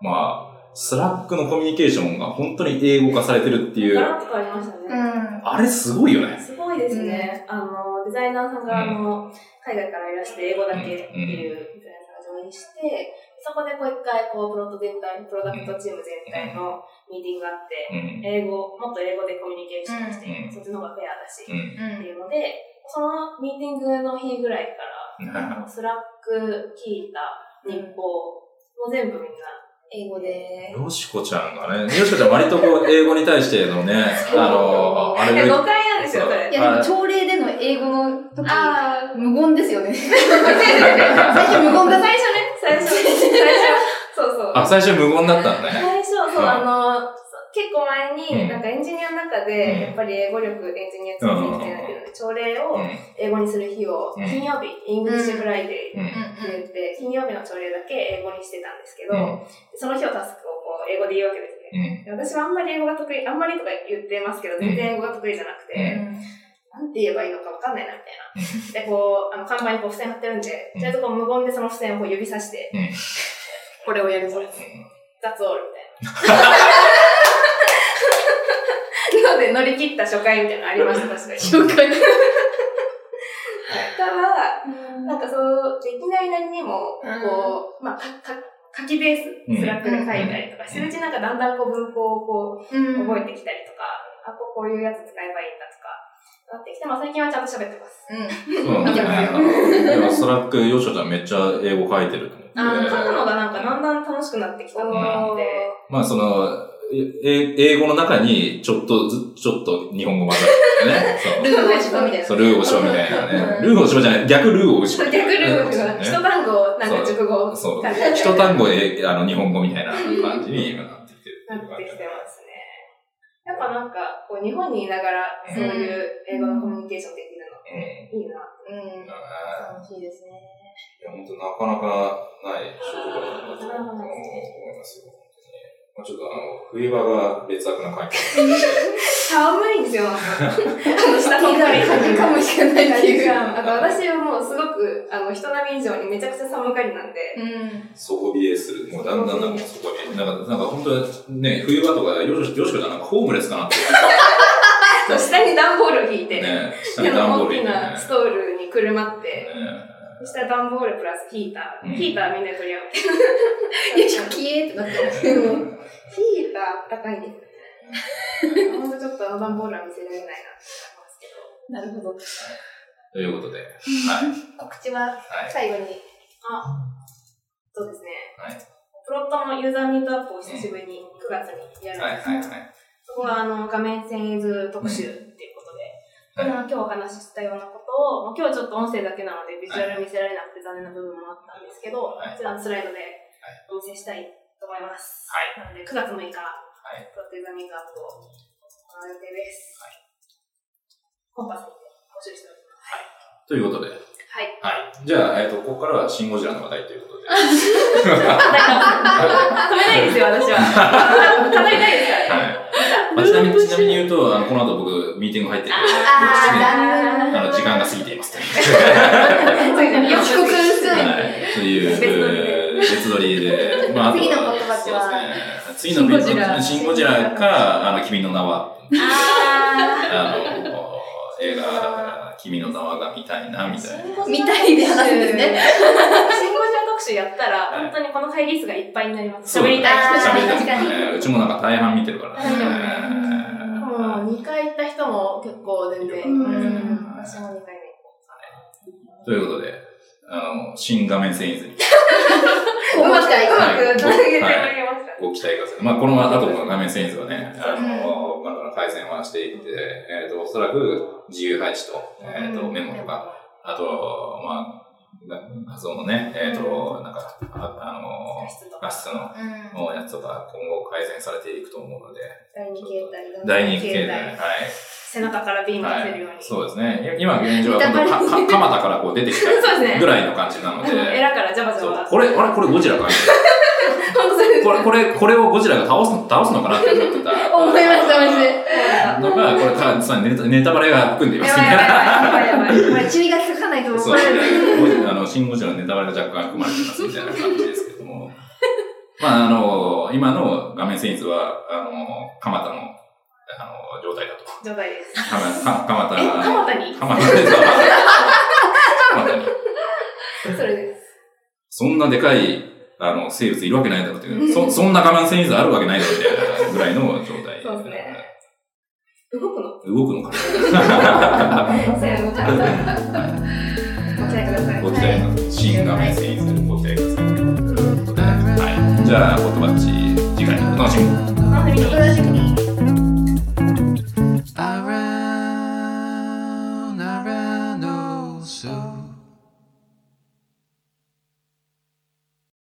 まあ、 Slack のコミュニケーションが本当に英語化されてるっていう、ガラッと変わりましたね。うん。あれすごいよね。すごいですね。あの、デザイナーさんが、あの、海外からいらして、英語だけっていうデザイナーさんがジョインして、そこでこう一回、こう、 Prott 全体、プロダクトチーム全体のミーティングがあって、うん。英語、もっと英語でコミュニケーションして、うんそっちの方がフェアだし、うってん。いうので、そのミーティングの日ぐらいから、 Slack、Qiita、日報、もう全部みんな英語で。よしこちゃんがね、よしこちゃん割とこう、英語に対してのね、あの、あれ誤解なんですよ、それ。いや、でも朝礼での英語の時、あー無言ですよね。最初無言だ最初ね、最初、最初、そうそう。あ、最初無言だったんだね。最初、そう、うんあの、結構前うんに、なんかエンジニアの中うんで、やっぱり英語力、エンジニアつけていきたいなっていうので、朝礼をうん。英語にする日を、うん金曜日、 English Friday うん。って言って、金曜日の朝礼だけ英語にしてたんですけど、うんその日をタスクをこう英語で言うわけですね。私はあんまり英語が得意、あんまりとか言ってますけど、全然英語が得意じゃなくて、なんて言えばいいのかわかんないな、みたいな。で、こう、あの、カンバンにこう付箋貼ってるんで、うんとりあえずこう無言でその付箋をこう指さして、うんこれをやるぞ。That's all みたいな。なので乗り切った初回みたいなのありました、確かに。初回。ただ、なんかそう、できないなりにも、こう、まあ、か、か、書きベーうんス、 Slack で書いたりとかしてるうちになんかだんだんこう文法をこう、うん覚えてきたりとか、あ、こういうやつ使えばいいんだなってきて、まあ最近はちゃんと喋ってます。うん。そうだね。でも、スラック、よしこちゃんめっちゃ英語書いてると思って。あの、書くのがなんかだんだん楽しくなってきたなって。まあ、その、え英語の中に、ちょっとず、ちょっと日本語混ざってね。そうルーのおしみたいな。そう、ルーおしろみたいなね。ルーおしろじゃない、逆ルーおしろ。逆ルールが、一単語、なんか熟語そう。一単語で、あの、日本語みたいな感じに今なってきてるなってきてますね。やっぱなんか、こう日本にいながら、そういう英語のコミュニケーションできるのいいな。うん。楽しいですね。いや、本当なかなかない仕事だなと思いますよ。ちょっとあの、冬場が劣悪な環境。寒いんですよ。あの、下のがり。風かもしれないっていう。あと私はもうすごく、あの、人並み以上にめちゃくちゃ寒がりなんで、うん。底冷えする。もうだんだんなんかそこに。なんか、なんか本当ね、冬場とか、よしよしこちゃんなんかホームレスかなって。そう下に段ボールを引いて、ね、下に段ボール大きなストールにくるまって、ねそしたら段ボールプラスヒーター。うんヒーターみんなで取り合う。よいしょ、消えってなってヒーター高いんです。ほんとちょっとあの段ボールは見せられないなって思いますけど。なるほど。ということで、はい。告知は？はい。最後に。あ、そうですね。はいプロットのユーザーミートアップを久しぶりに9月にやるんはいですけど、はいはい。そこはあの画面遷移図特集っていうことで、はいまあ今日お話ししたようなことを、まあ今日ちょっと音声だけなのでビジュアル見せられなくて残念な部分もあったんですけど、はいこちらのスライドでお見せしたいと思います。はなので9月6日、い Prott User Meetup を行う予定です。 connpass にて募集しております。ということで、はい。はい。じゃあ、えっ、と、ここからはシン・ゴジラの話題ということで。止めないですよ、私は。語りたいですからね。はい。まあ、ちなみに、ちなみに言うと、あの、この後僕、ミーティング入ってて、あー、残あの、時間が過ぎていますという。そうですね。予告するはい。という、別撮りで、まあ、次の言葉は。ね。次のビシンゴジラ。シン・ゴジラか、あの、君の名は、ああの、映画、君の名はが見たいな、みたいな。ー。みたいで話すんです。ね。シンゴジラ特集やったら、はい。本当にこの会議室がいっぱいになります。そう喋りたい。人喋りたい。確かに。ねうちもなんか大半見てるからね。もう2回行った人も結構全然。私も2回ということで、あの、新画面遷移図に。うまく。うまくつな。げてもらえまご期待ください。まあ、この後の画面遷移図はね、あの、まだ改善はしていって、えっ、と、おそらく自由配置と、えっ、と、メモとか、あと、まあ、画像のね、えっ、と、なんか、ああの画質とか。画質のうやつとか今後改善されていくと思うので、第2形態が。第二形態、はい。背中からビームは出せるように。い、そうですね。今現状は、か、か、かまたからこう出てきた。ぐらいの感じなので、エラからジャバジャバ。そうこれ、あれこれゴジラか。これ、これ、これをゴジラが倒すの、倒すのかなって思ってた。思いました、マジで。のが、これか、さネタネタバレが含んでいますみやばいや。ばいやばいやばいやばい。これ注意がつかないと、そうこれ、ですね。あの、シン・ゴジラのネタバレが若干含まれてますみたいな感じですけども。まあ、あの、今の画面遷移図は、あの、蒲田の、あの、状態だと。状態です。かま、か、蒲田。え、蒲田に？蒲田です。蒲田に。それです。そんなでかい、あの、生物いるわけないだろうっていう、そ、そんな画面遷移図あるわけないだろうみたいなぐらいの状態。そうですね動くの？動くのかそうや動かご期待ください。なご期待の新画面遷移図ご期待ください。はい。じゃあ、ホットバッチ、次回お楽しみに。楽しみにお楽しみに。